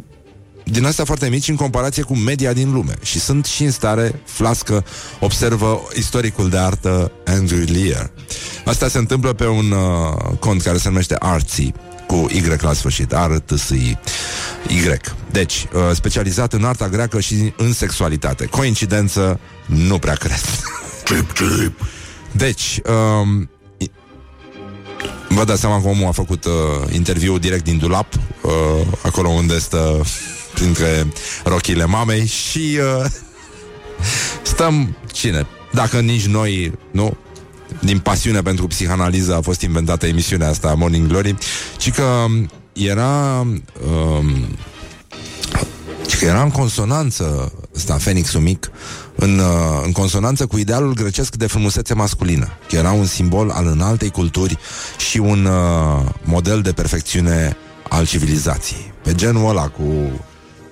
din astea foarte mici în comparație cu media din lume și sunt și în stare flască, observă istoricul de artă Andrew Lear. Asta se întâmplă pe un uh, cont care se numește Artsy cu Y la sfârșit, r t s -I. Y. Deci, uh, specializat în arta greacă și în sexualitate. Coincidență, nu prea cred. Cip, cip. Deci, um, Vă dați seama că omul a făcut uh, interviu direct din dulap, uh, acolo unde stă printre rochile mamei și uh, stăm, cine? Dacă nici noi, nu? Din pasiune pentru psihanaliză a fost inventată emisiunea asta, Morning Glory, ci că era... Um, ci că era în consonanță ăsta, Fenixul mic, în, uh, în consonanță cu idealul grecesc de frumusețe masculină, că era un simbol al înaltei culturi și un uh, model de perfecțiune al civilizației. Pe genul ăla cu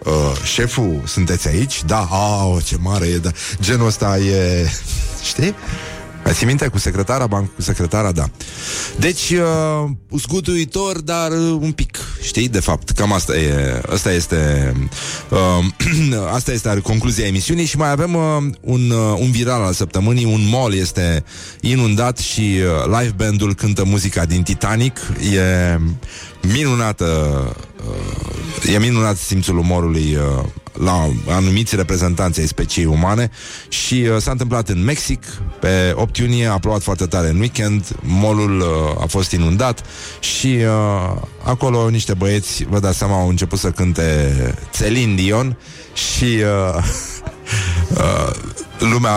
uh, șeful, sunteți aici? Da, au, ce mare e, da. genul ăsta e, știi? Mai ții minte cu secretara, banc cu secretara, da. Deci, uh, zguduitor, dar uh, un pic, știi, de fapt, cam asta e, asta este, uh, asta este concluzia emisiunii și mai avem uh, un, uh, un viral al săptămânii, un mall este inundat și uh, live bandul cântă muzica din Titanic, e minunată, uh, e minunat simțul umorului uh, la anumiți reprezentanți ai speciei umane și uh, s-a întâmplat în Mexic. Pe 8 iunie, a plouat foarte tare în weekend, molul uh, a fost inundat și uh, acolo niște băieți, vă dați seama, au început să cânte Celine Dion și uh, uh, lumea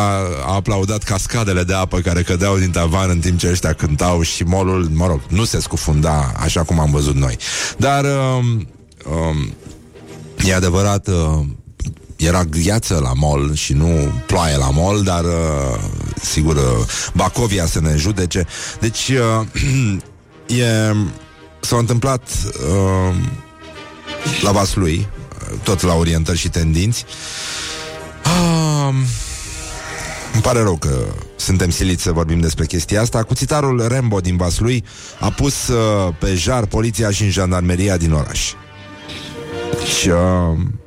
a aplaudat cascadele de apă care cădeau din tavan în timp ce ăștia cântau și molul, mă rog, nu se scufunda așa cum am văzut noi. Dar uh, uh, E adevărat, uh, era gheață la mall și nu ploaie la mall, dar uh, sigur uh, Bacovia să ne judece. Deci uh, e, s-a întâmplat uh, la Vaslui, tot la orientări și tendinți. Uh, îmi pare rău că suntem siliți să vorbim despre chestia asta. Cuțitarul Rembo din Vaslui a pus uh, pe jar poliția și în jandarmeria din oraș. Și uh,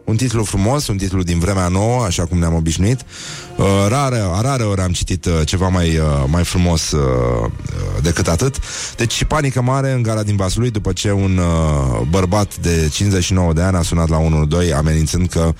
un titlu frumos, un titlu din vremea nouă, așa cum ne-am obișnuit. Uh, rare, rare ori am citit uh, ceva mai, uh, mai frumos uh, uh, decât atât. Deci panică mare în gara din Vaslui după ce un uh, bărbat de 59 de ani a sunat la 112 amenințând că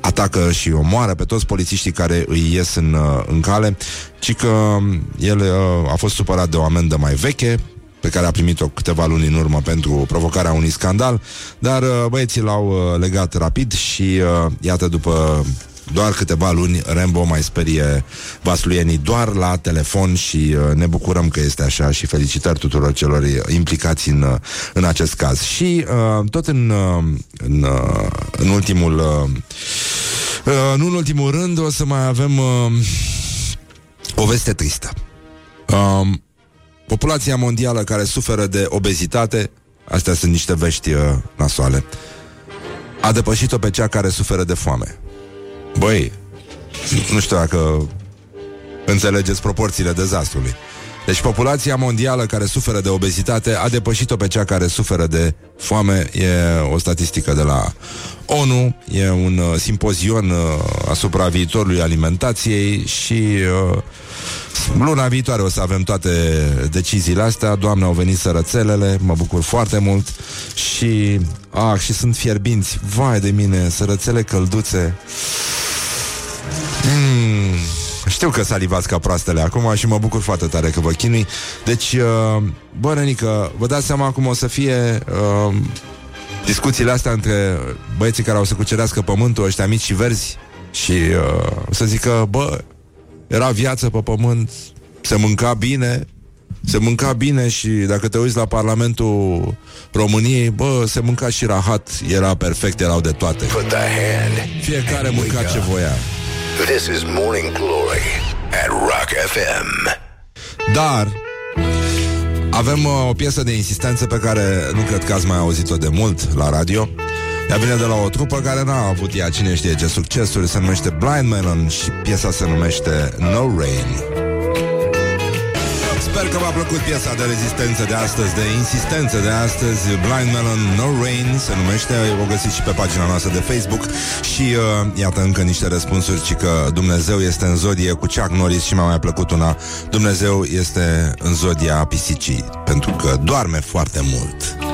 atacă și omoară pe toți polițiștii care îi ies în, uh, în cale, ci că um, el uh, a fost supărat de o amendă mai veche, pe care a primit-o câteva luni în urmă pentru provocarea unui scandal, dar uh, băieții l-au uh, legat rapid și uh, iată după doar câteva luni Rambo mai sperie vasluienii doar la telefon și uh, ne bucurăm că este așa și felicitări tuturor celor implicați în, uh, în acest caz. Și uh, tot în, uh, în, uh, în ultimul uh, uh, nu în ultimul rând o să mai avem uh, o veste tristă. Uh, Populația mondială care suferă de obezitate, astea sunt niște vești uh, nasoale, a depășit-o pe cea care suferă de foame. Băi, nu știu dacă înțelegeți proporțiile dezastrului. Deci populația mondială care suferă de obezitate a depășit-o pe cea care suferă de foame. E o statistică de la ONU, e un uh, simpozion uh, asupra viitorului alimentației și uh, Luna viitoare o să avem toate deciziile astea. Doamne, au venit sărățelele Mă bucur foarte mult. Și, ah, și sunt fierbinți. Vai de mine, sărățele călduțe. mm, Știu că salivați ca proastele acum Și mă bucur foarte tare că vă chinui Deci, uh, bă, Rănică, vă dați seama cum o să fie uh, discuțiile astea între băieții care au să cucerească pământul, ăștia mici și verzi, și uh, să zică, bă, era viață pe pământ, se mânca bine, se mânca bine și dacă te uiți la Parlamentul României, bă, se mânca și rahat, era perfect, erau de toate. Put the hand Fiecare and mânca wake ce up. voia. This is Morning Glory at Rock FM. Dar avem uh, o piesă de insistență pe care nu cred că ați mai auzit-o de mult la radio. Ea vine de la o trupă care n-a avut ea cine știe ce succesuri, se numește Blind Melon și piesa se numește No Rain. Sper că v-a plăcut piesa de rezistență de astăzi, de insistență de astăzi, Blind Melon No Rain se numește, o găsiți și pe pagina noastră de Facebook. Și uh, iată încă niște răspunsuri, ci că Dumnezeu este în zodie cu Chuck Norris și mi-a mai plăcut una, Dumnezeu este în zodia pisicii, pentru că doarme foarte mult.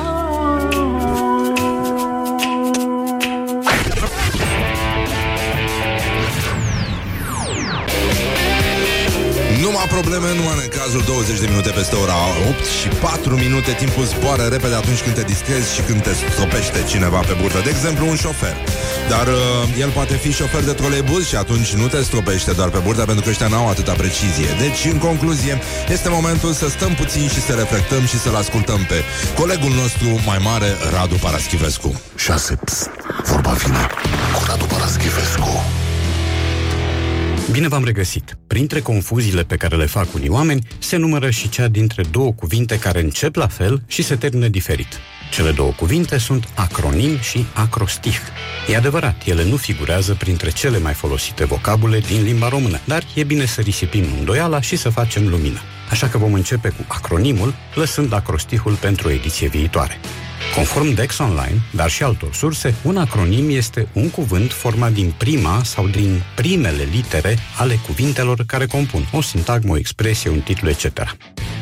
Numai probleme, numai în cazul 20 de minute peste ora 8 și 4 minute Timpul zboară repede atunci când te distrezi și când te stropește cineva pe burtă De exemplu, un șofer Dar uh, el poate fi șofer de troleibuz și atunci nu te stropește doar pe burtă Pentru că ăștia n-au atâta precizie Deci, în concluzie, este momentul să stăm puțin și să reflectăm și să-l ascultăm pe colegul nostru mai mare, Radu Paraschivescu 6. Psst, vorba vine cu Radu Paraschivescu. Bine v-am regăsit! Printre confuziile pe care le fac unii oameni, se numără și cea dintre două cuvinte care încep la fel și se termină diferit. Cele două cuvinte sunt acronim și acrostif. E adevărat, ele nu figurează printre cele mai folosite vocabule din limba română, dar e bine să risipim îndoiala și să facem lumină. Așa că vom începe cu acronimul, lăsând acrostihul pentru o ediție viitoare. Conform Dex Online, dar și altor surse, un acronim este un cuvânt format din prima sau din primele litere ale cuvintelor care compun o sintagmă, o expresie, un titlu, etc.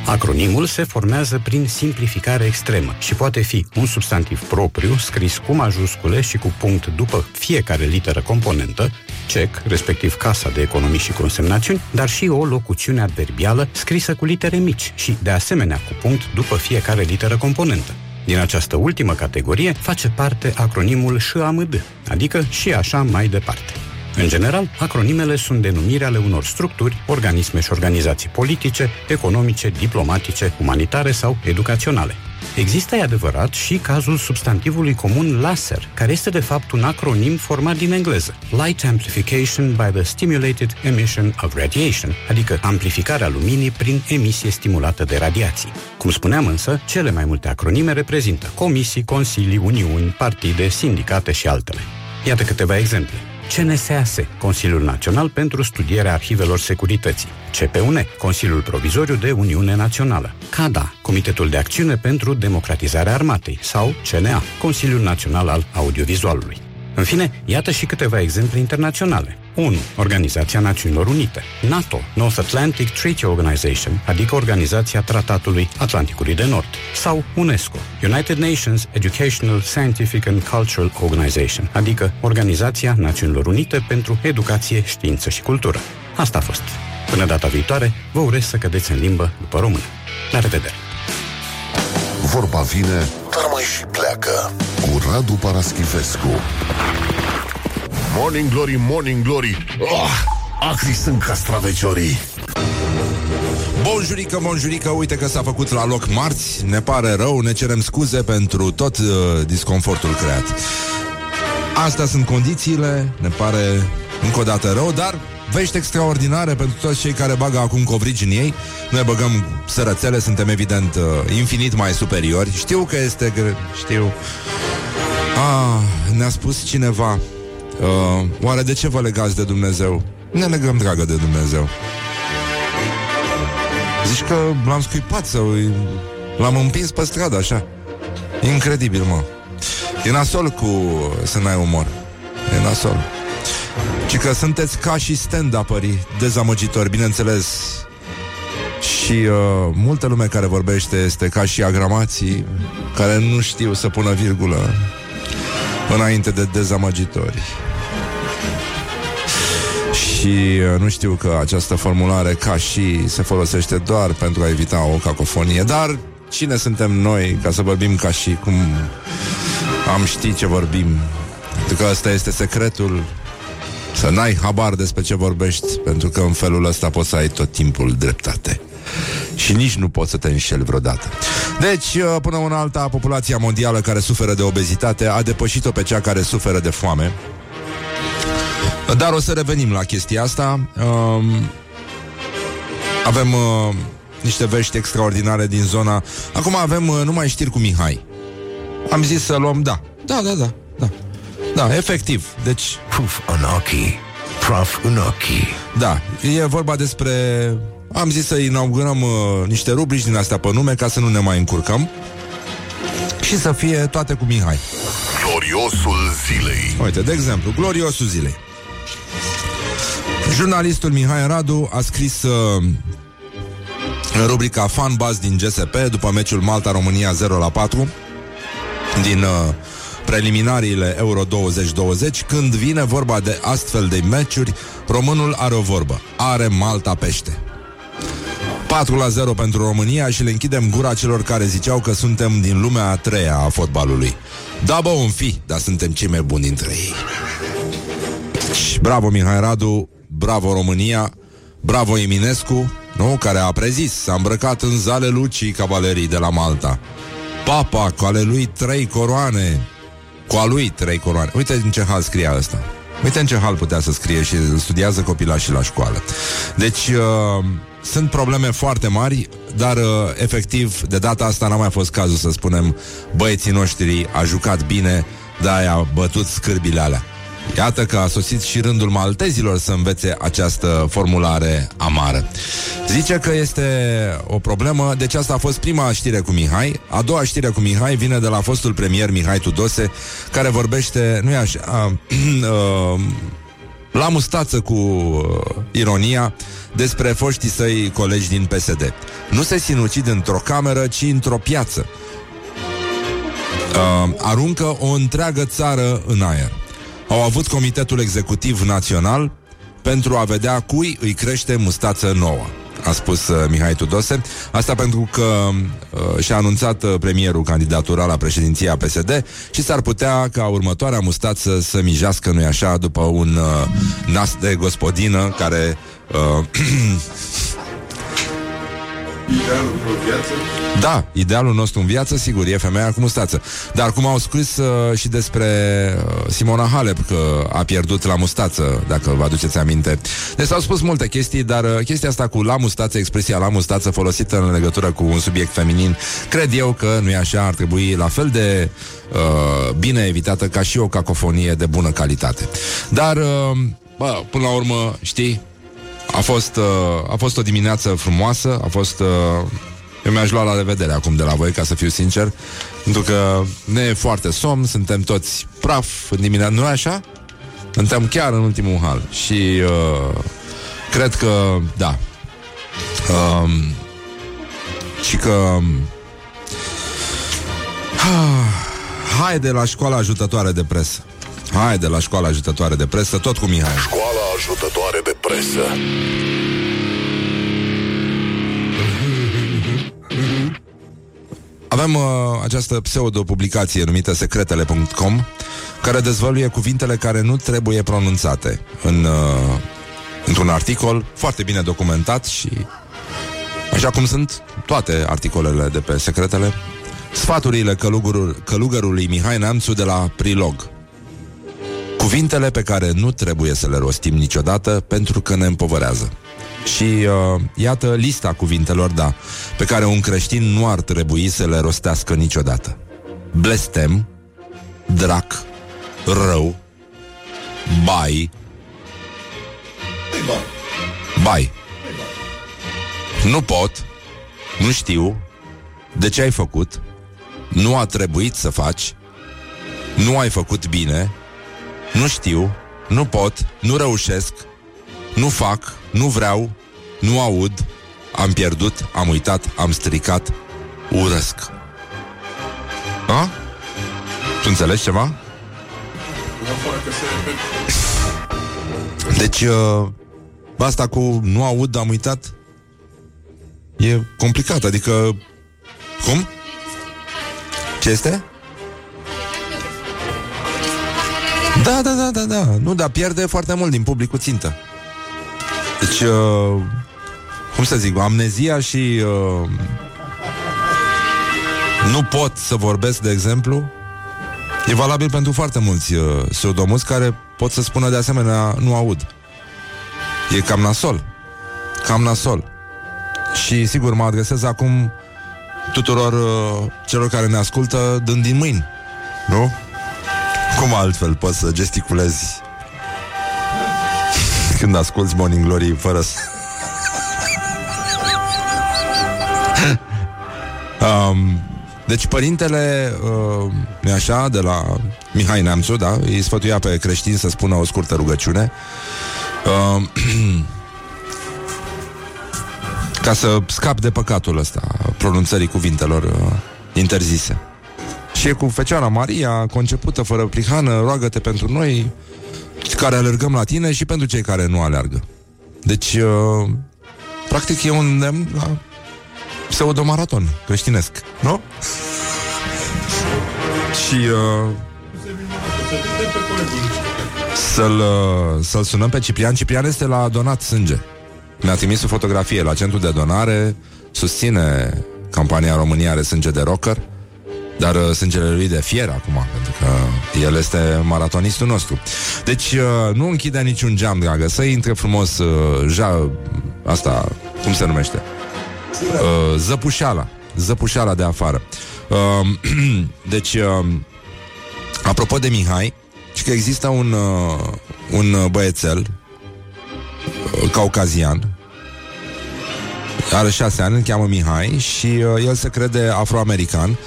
Acronimul se formează prin simplificare extremă și poate fi un substantiv propriu, scris cu majuscule și cu punct după fiecare literă componentă, cec, respectiv Casa de Economii și Consemnațiuni, dar și o locuțiune adverbială scrisă cu litere mici și, de asemenea, cu punct după fiecare literă componentă. Din această ultimă categorie face parte acronimul SHAMD, adică și așa mai departe. În general, acronimele sunt denumiri ale unor structuri, organisme și organizații politice, economice, diplomatice, umanitare sau educaționale. Există, e adevărat, și cazul substantivului comun laser, care este de fapt un acronim format din engleză. Light Amplification by the Stimulated Emission of Radiation, adică amplificarea luminii prin emisie stimulată de radiații. Cum spuneam însă, cele mai multe acronime reprezintă comisii, consilii, uniuni, partide, sindicate și altele. Iată câteva exemple. CNSAS, Consiliul Național pentru Studierea Arhivelor Securității, CPUN, Consiliul Provizoriu de Uniune Națională, CADA, Comitetul de Acțiune pentru Democratizarea Armatei sau CNA, Consiliul Național al Audiovizualului. În fine, iată și câteva exemple internaționale. 1. Organizația Națiunilor Unite. NATO, North Atlantic Treaty Organization, adică Organizația Tratatului Atlanticului de Nord. Sau UNESCO, United Nations Educational, Scientific and Cultural Organization, adică Organizația Națiunilor Unite pentru Educație, Știință și Cultură. Asta a fost. Până data viitoare, vă urez să cădeți în limbă după română. La revedere! Vorba vine, dar mai și pleacă cu Radu Paraschivescu. Morning Glory, Morning Glory. Oh, acri sunt castraveciorii. Bonjurică, bonjurică, uite că s-a făcut la loc marți Ne pare rău, ne cerem scuze pentru tot uh, disconfortul creat Astea sunt condițiile, ne pare încă o dată rău Dar vești extraordinare pentru toți cei care bagă acum covrigi în ei Noi băgăm sărățele, suntem evident uh, infinit mai superiori Știu că este gre... știu Ah, ne-a spus cineva uh, Oare de ce vă legați de Dumnezeu? Ne legăm, dragă, de Dumnezeu Zici că l-am scuipat sau l-am împins pe stradă, așa. Incredibil, mă. E nasol cu să n-ai umor. E nasol. Ci că sunteți ca și stand-upării dezamăgitori, bineînțeles. Și uh, multă lume care vorbește este ca și agramații care nu știu să pună virgulă înainte de dezamăgitori. Și uh, nu știu că această formulare ca și se folosește doar pentru a evita o cacofonie, dar cine suntem noi ca să vorbim ca și cum Am ști ce vorbim. Pentru că ăsta este secretul să n-ai habar despre ce vorbești, pentru că în felul ăsta poți să ai tot timpul dreptate. Și nici nu poți să te înșeli vreodată. Deci, uh, până una alta, populația mondială care suferă de obezitate a depășit-o pe cea care suferă de foame. Dar o să revenim la chestia asta. Um, avem uh, niște vești extraordinare din zona. Acum avem uh, numai știri cu Mihai. Am zis să luăm, da. Da, da, da. Da, da efectiv. Deci, Puf în ochii, praf în ochii. da, e vorba despre... Am zis să inaugurăm uh, niște rubrici din astea pe nume ca să nu ne mai încurcăm și să fie toate cu Mihai. Gloriosul zilei. Uite, de exemplu, gloriosul zilei. Jurnalistul Mihai Radu a scris uh, în rubrica Fan Buzz din GSP după meciul Malta-România 0 la 4 din uh, preliminariile Euro 2020 când vine vorba de astfel de meciuri, românul are o vorbă. Are Malta pește. 4 la 0 pentru România și le închidem gura celor care ziceau că suntem din lumea a treia a fotbalului. Da, bă, un fi, dar suntem cei mai buni dintre ei. Și bravo Mihai Radu, bravo România, bravo Eminescu, nu, care a prezis, s-a îmbrăcat în zale lucii cavalerii de la Malta. Papa, cu ale lui trei coroane, cu a lui trei coroane. Uite în ce hal scria ăsta. Uite în ce hal putea să scrie și îl studiază copilașii la școală. Deci, uh, sunt probleme foarte mari, dar uh, efectiv, de data asta n-a mai fost cazul să spunem băieții noștri a jucat bine, dar a bătut scârbile alea. Iată că a sosit și rândul maltezilor să învețe această formulare amară. Zice că este o problemă, deci asta a fost prima știre cu Mihai. A doua știre cu Mihai vine de la fostul premier Mihai Tudose, care vorbește, nu e așa, a, uh, la mustață cu uh, ironia despre foștii săi colegi din PSD. Nu se sinucid într-o cameră, ci într-o piață. Uh, aruncă o întreagă țară în aer. Au avut Comitetul Executiv Național pentru a vedea cui îi crește mustață nouă a spus uh, Mihai Tudose. Asta pentru că uh, și-a anunțat uh, premierul candidatura la președinția PSD și s-ar putea ca următoarea mustață să mijească, nu-i așa, după un uh, nas de gospodină care... Uh, Da, idealul nostru în viață, sigur, e femeia cu mustață. Dar cum au scris uh, și despre uh, Simona Halep, că a pierdut la mustață, dacă vă aduceți aminte. Deci s-au spus multe chestii, dar uh, chestia asta cu la mustață, expresia la mustață folosită în legătură cu un subiect feminin, cred eu că nu e așa, ar trebui la fel de uh, bine evitată ca și o cacofonie de bună calitate. Dar, uh, bă, până la urmă, știi, a fost, uh, a fost o dimineață frumoasă, a fost... Uh, eu mi-aș lua la revedere acum de la voi, ca să fiu sincer, pentru că ne e foarte somn, suntem toți praf în dimineață, nu așa? Suntem chiar în ultimul hal și uh, cred că, da, um, și că um, haide la școala ajutătoare de presă. Haide la școala ajutătoare de presă, tot cu Mihai. Școala ajutătoare de presă. Avem uh, această pseudo-publicație numită secretele.com care dezvăluie cuvintele care nu trebuie pronunțate în, uh, într-un articol foarte bine documentat și așa cum sunt toate articolele de pe secretele, sfaturile călugărul, călugărului Mihai Neamțu de la Prilog. Cuvintele pe care nu trebuie să le rostim niciodată pentru că ne împovărează. Și uh, iată lista cuvintelor, da, pe care un creștin nu ar trebui să le rostească niciodată. Blestem, drac, rău, bai, bai. Nu pot, nu știu, de ce ai făcut, nu a trebuit să faci, nu ai făcut bine, nu știu, nu pot, nu reușesc, nu fac, nu vreau, nu aud, am pierdut, am uitat, am stricat, urăsc. A? Tu înțelegi ceva? Deci, uh, asta cu nu aud, am uitat, e complicat, adică... Cum? Ce este? Da, da, da, da, da. Nu, dar pierde foarte mult din publicul țintă. Deci, uh, cum să zic, amnezia și uh, nu pot să vorbesc, de exemplu, e valabil pentru foarte mulți uh, surdomuți care pot să spună de asemenea nu aud. E cam nasol. Cam nasol. Și sigur mă adresez acum tuturor uh, celor care ne ascultă dând din mâini. Nu? Cum altfel poți să gesticulezi când asculti Morning Glory fără să... um, deci părintele, uh, e așa, de la Mihai Neamțu, da, îi sfătuia pe creștini să spună o scurtă rugăciune. Uh, ca să scap de păcatul ăsta, pronunțării cuvintelor uh, interzise. Și e cu Fecioara Maria, concepută fără prihană, roagă-te pentru noi, care alergăm la tine și pentru cei care nu alergă. Deci, uh, practic e un nemn la pseudomaraton creștinesc, nu? și uh, să-l, uh, să-l sunăm pe Ciprian. Ciprian este la donat sânge. Mi-a trimis o fotografie la centru de donare, susține campania România are sânge de rocker, dar uh, sângele lui de fier acum, pentru că el este maratonistul nostru. Deci uh, nu închide niciun geam, dragă, să intre frumos uh, ja, asta, cum se numește? Uh, zăpușeala. Zăpușeala de afară. Uh, deci, uh, apropo de Mihai, și că există un, uh, un băiețel uh, caucazian are șase ani, îl cheamă Mihai și uh, el se crede afroamerican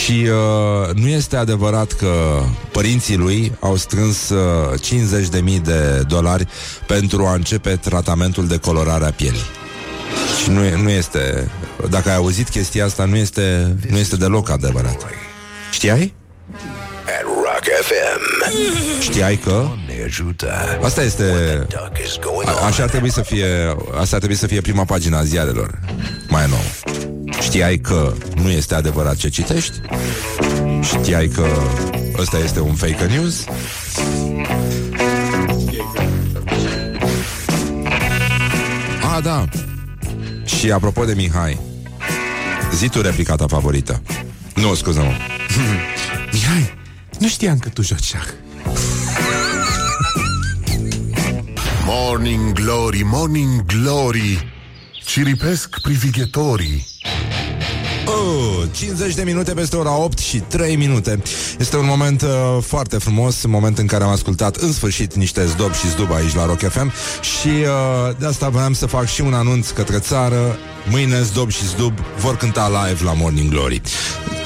și uh, nu este adevărat că părinții lui au strâns uh, 50.000 de dolari pentru a începe tratamentul de colorare a pielii. Și nu, nu este, dacă ai auzit chestia asta, nu este, nu este deloc adevărat. Știai? At Rock FM. Știai că Doamne ajută. Asta este Duck is going A- on. Așa ar trebui să fie Asta ar trebui să fie prima pagina a ziarelor Mai nouă Știai că nu este adevărat ce citești? Știai că ăsta este un fake news? A, da Și apropo de Mihai Zi tu replica ta favorită Nu, scuză-mă Mihai, nu știam că tu joci șah. Morning Glory, Morning Glory Ciripesc privighetorii Oh, 50 de minute peste ora 8 și 3 minute. Este un moment uh, foarte frumos, un moment în care am ascultat în sfârșit niște zdob și zdub aici la Rock FM și uh, de asta voiam să fac și un anunț către țară. Mâine zdob și zdub vor cânta live la Morning Glory.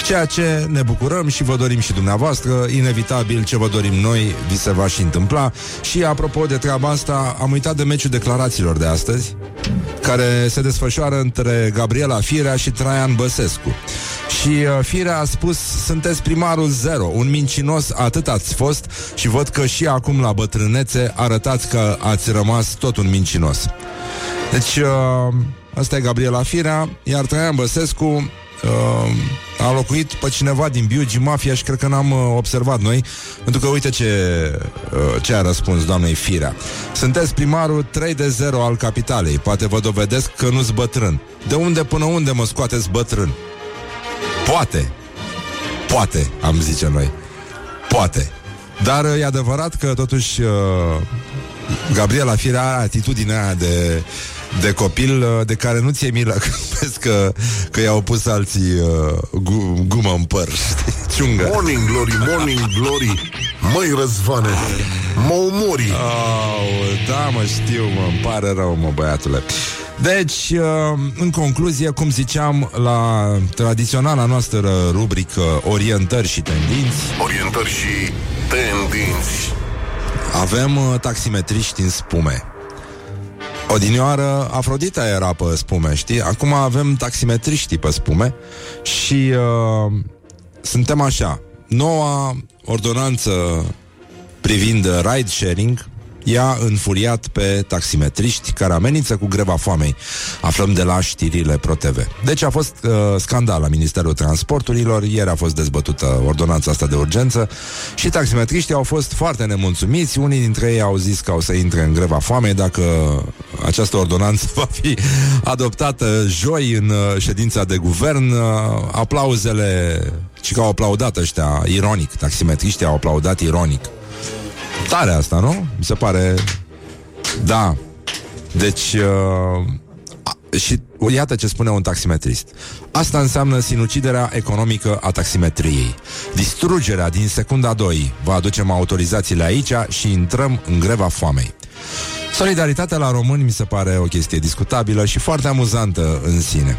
Ceea ce ne bucurăm și vă dorim și dumneavoastră, inevitabil ce vă dorim noi, vi se va și întâmpla. Și apropo de treaba asta, am uitat de meciul declarațiilor de astăzi care se desfășoară între Gabriela Firea și Traian Băsescu. Și uh, Firea a spus, sunteți primarul zero, un mincinos atât ați fost și văd că și acum la bătrânețe arătați că ați rămas tot un mincinos. Deci, uh, asta e Gabriela Firea, iar Traian Băsescu uh, a locuit pe cineva din Biugi Mafia și cred că n-am uh, observat noi, pentru că uite ce, uh, ce a răspuns doamnei Firea. Sunteți primarul 3 de 0 al capitalei, poate vă dovedesc că nu-s bătrân. De unde până unde mă scoateți bătrân? Poate. Poate, am zice noi. Poate. Dar uh, e adevărat că totuși uh, Gabriela Firea are atitudinea aia de de copil uh, de care nu ți-e milă că vezi că, că i-au pus alții uh, gu, gumă în păr, știi? Ciungă. Morning Glory, Morning Glory Măi Răzvane, mă umori Au, da, mă știu, mă, îmi pare rău, mă, băiatule. Deci, uh, în concluzie, cum ziceam, la tradiționala noastră rubrică Orientări și tendinți, Orientări și tendinți avem uh, taximetriști în spume. Odinioară, Afrodita era pe spume, știi? Acum avem taximetriștii pe spume și uh, suntem așa. Noua ordonanță privind ride sharing i-a înfuriat pe taximetriști care amenință cu greva foamei. Aflăm de la știrile ProTV. Deci a fost uh, scandal la Ministerul Transporturilor, ieri a fost dezbătută ordonanța asta de urgență și taximetriștii au fost foarte nemulțumiți. Unii dintre ei au zis că au să intre în greva foamei dacă această ordonanță va fi adoptată joi în uh, ședința de guvern. Uh, aplauzele și că au aplaudat ăștia ironic, taximetriștii au aplaudat ironic. Tare asta, nu? Mi se pare... Da. Deci... Uh, a- și iată ce spune un taximetrist. Asta înseamnă sinuciderea economică a taximetriei. Distrugerea din secunda 2. Vă aducem autorizațiile aici și intrăm în greva foamei. Solidaritatea la români mi se pare o chestie discutabilă și foarte amuzantă în sine.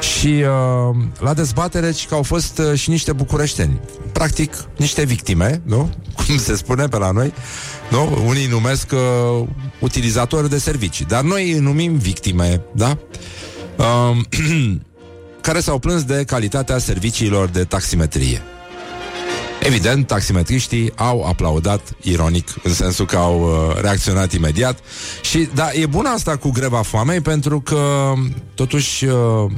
Și uh, la dezbatere ci că au fost uh, și niște bucureșteni. Practic, niște victime, nu? Cum se spune pe la noi. Nu? Unii numesc uh, utilizatori de servicii, dar noi îi numim victime, da? Uh, care s-au plâns de calitatea serviciilor de taximetrie. Evident, taximetriștii au aplaudat ironic, în sensul că au uh, reacționat imediat. Și, da, e bună asta cu greva foamei, pentru că, totuși, uh,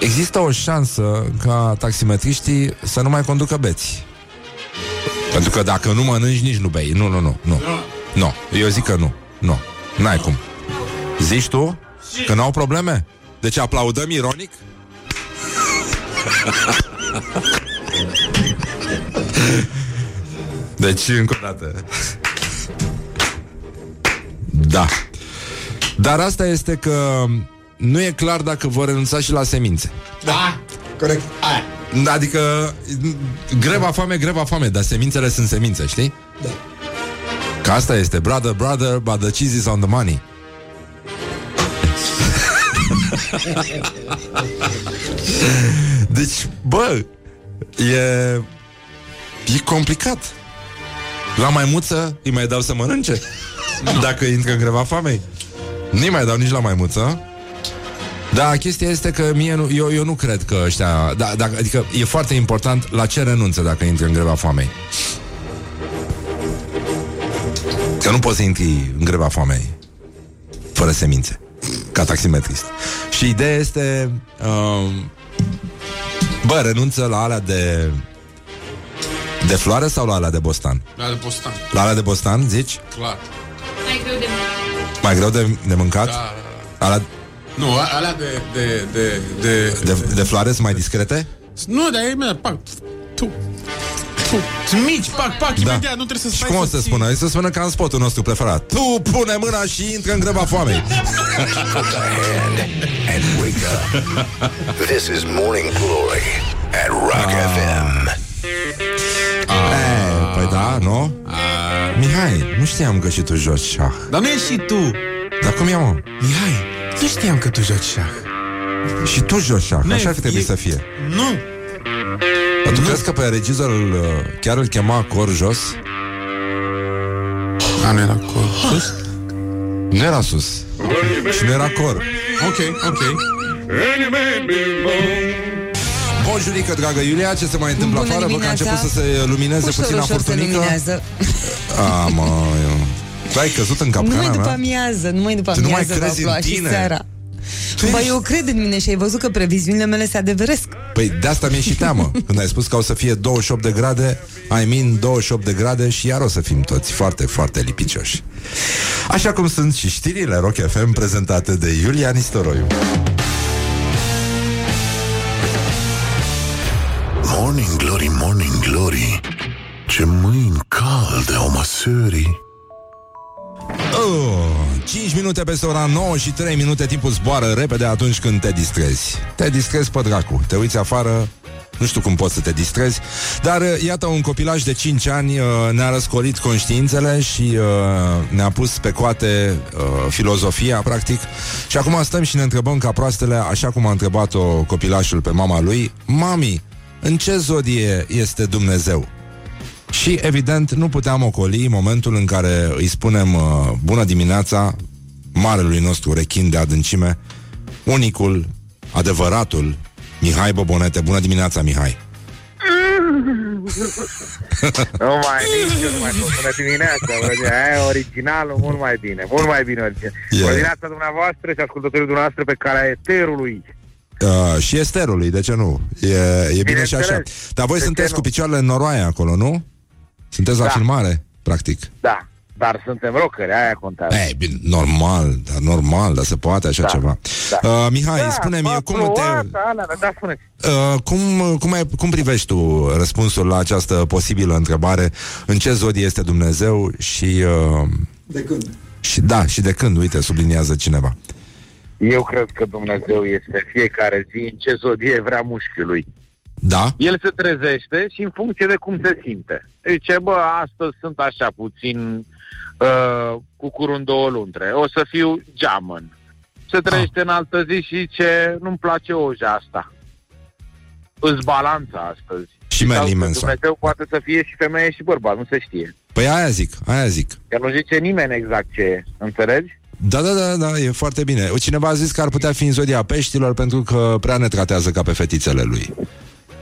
există o șansă ca taximetriștii să nu mai conducă beți. Pentru că dacă nu mănânci, nici nu bei. Nu, nu, nu, nu. Nu, eu zic că nu. Nu, n-ai cum. Zici tu că n-au probleme? Deci aplaudăm ironic? Deci, încă o dată. Da. Dar asta este că nu e clar dacă vor renunța și la semințe. Da, corect. Aia. Adică, greva foame, greva foame, dar semințele sunt semințe, știi? Da. Că asta este, brother, brother, but the cheese is on the money. deci, bă, e, e complicat. La maimuță îi mai dau să mănânce? Dacă intră în greva foamei? Nu-i mai dau nici la maimuță. Da, chestia este că mie nu, eu, eu nu cred că ăștia... Da, da, adică e foarte important la ce renunță dacă intră în greva foamei. Că nu poți să intri în greva foamei fără semințe, ca taximetrist. Și ideea este... Um, bă, renunță la alea de... De floare sau la alea de bostan? La de postan, La alea de bostan, zici? clar. Mai greu de Mai greu de, de mâncat? Da, Alea Nu, a- alea de... de, de, de, de, de floare sunt mai discrete? Nu, dar e imediat, pac, tu. Tu. Sunt mici, pac, pac, imediat, nu trebuie să Da. Și stai cum o să să ții. spună? O să spună ca în spotul nostru preferat. Tu pune mâna și intră în greva foamei. and wake up. This is Morning Glory at Rock FM. E, păi da, nu? Mihai, nu știam că și tu joci șah. Dar nu e și tu. Dar cum e, mă? Mihai, nu știam că tu joci șah. Și tu joci șah, Nu așa e- ar fi trebuit e- să fie. Nu. Dar tu crezi că pe regizor îl, uh, chiar îl chema cor jos? A, nu era acolo. Sus? Nu era sus. Și nu era cor. Ok, ok. Bonjurică, dragă Iulia, ce se mai întâmplă Bună afară? Văd că a dimineața. început să se lumineze Ușor, puțin ușor se furtunică. luminează. A, mă, eu... Tu ai căzut în capcana Numai după mea? amiază, numai după Tu nu mai amiază va crezi în ploua și tine? seara. Tu Ba, ești- eu cred în mine și ai văzut că previziunile mele se adeveresc. Păi de asta mi-e și teamă Când ai spus că o să fie 28 de grade I mean 28 de grade Și iar o să fim toți foarte, foarte lipicioși Așa cum sunt și știrile Rock FM Prezentate de Iulia Nistoroiu Morning Glory, Morning Glory. Ce mâini calde au măsării oh, 5 minute peste ora 9 și 3 minute Timpul zboară repede atunci când te distrezi. Te distrezi pe dracu Te uiți afară nu știu cum poți să te distrezi, dar uh, iată un copilaj de 5 ani uh, ne-a răscolit conștiințele și uh, ne-a pus pe coate uh, filozofia, practic. Și acum stăm și ne întrebăm ca proastele, așa cum a întrebat-o copilașul pe mama lui, Mami, în ce zodie este Dumnezeu? Și, evident, nu puteam ocoli momentul în care îi spunem uh, bună dimineața marelui nostru rechin de adâncime, unicul, adevăratul Mihai Bobonete. Bună dimineața, Mihai! Nu mai nici, nu mai pot. Bună dimineața, bună dimineața. Aia e originalul, mult mai bine. Mult mai bine original. E. Bună dimineața dumneavoastră și ascultătorii dumneavoastră pe calea eterului. Uh, și esterului, de ce nu? E, e bine și așa. Bineînțeles. Dar voi De ce sunteți nu? cu picioarele în noroaie acolo, nu? Sunteți la Da. filmare, practic. Da, dar suntem rockeri, aia contează. Ei, bine, normal, dar normal, dar se poate așa Da, ceva. da. Uh, Mihai, Da, spune-mi, bă, cum te... plouat, alea, da, spuneți. Uh, cum, cum, ai, cum privești tu răspunsul la această posibilă întrebare? În ce zodie este Dumnezeu și... Uh, De când? și da, și de când, uite, subliniază cineva. Eu cred că Dumnezeu este fiecare zi în ce zodie vrea mușchiul lui. Da? El se trezește și în funcție de cum se simte. Zice, bă, astăzi sunt așa puțin uh, cu curul în două luntre. O să fiu geamăn. Se trezește în altă zi și zice, nu-mi place oja asta. Îți balanța astăzi. Și Marilyn Sau că Manson. Dumnezeu poate să fie și femeie și bărbat, nu se știe. Păi aia zic, aia zic. Că nu zice nimeni exact ce e, înțelegi? Da, da, da, da, e foarte bine. Cineva a zis că ar putea fi în zodia peștilor pentru că prea ne tratează ca pe fetițele lui.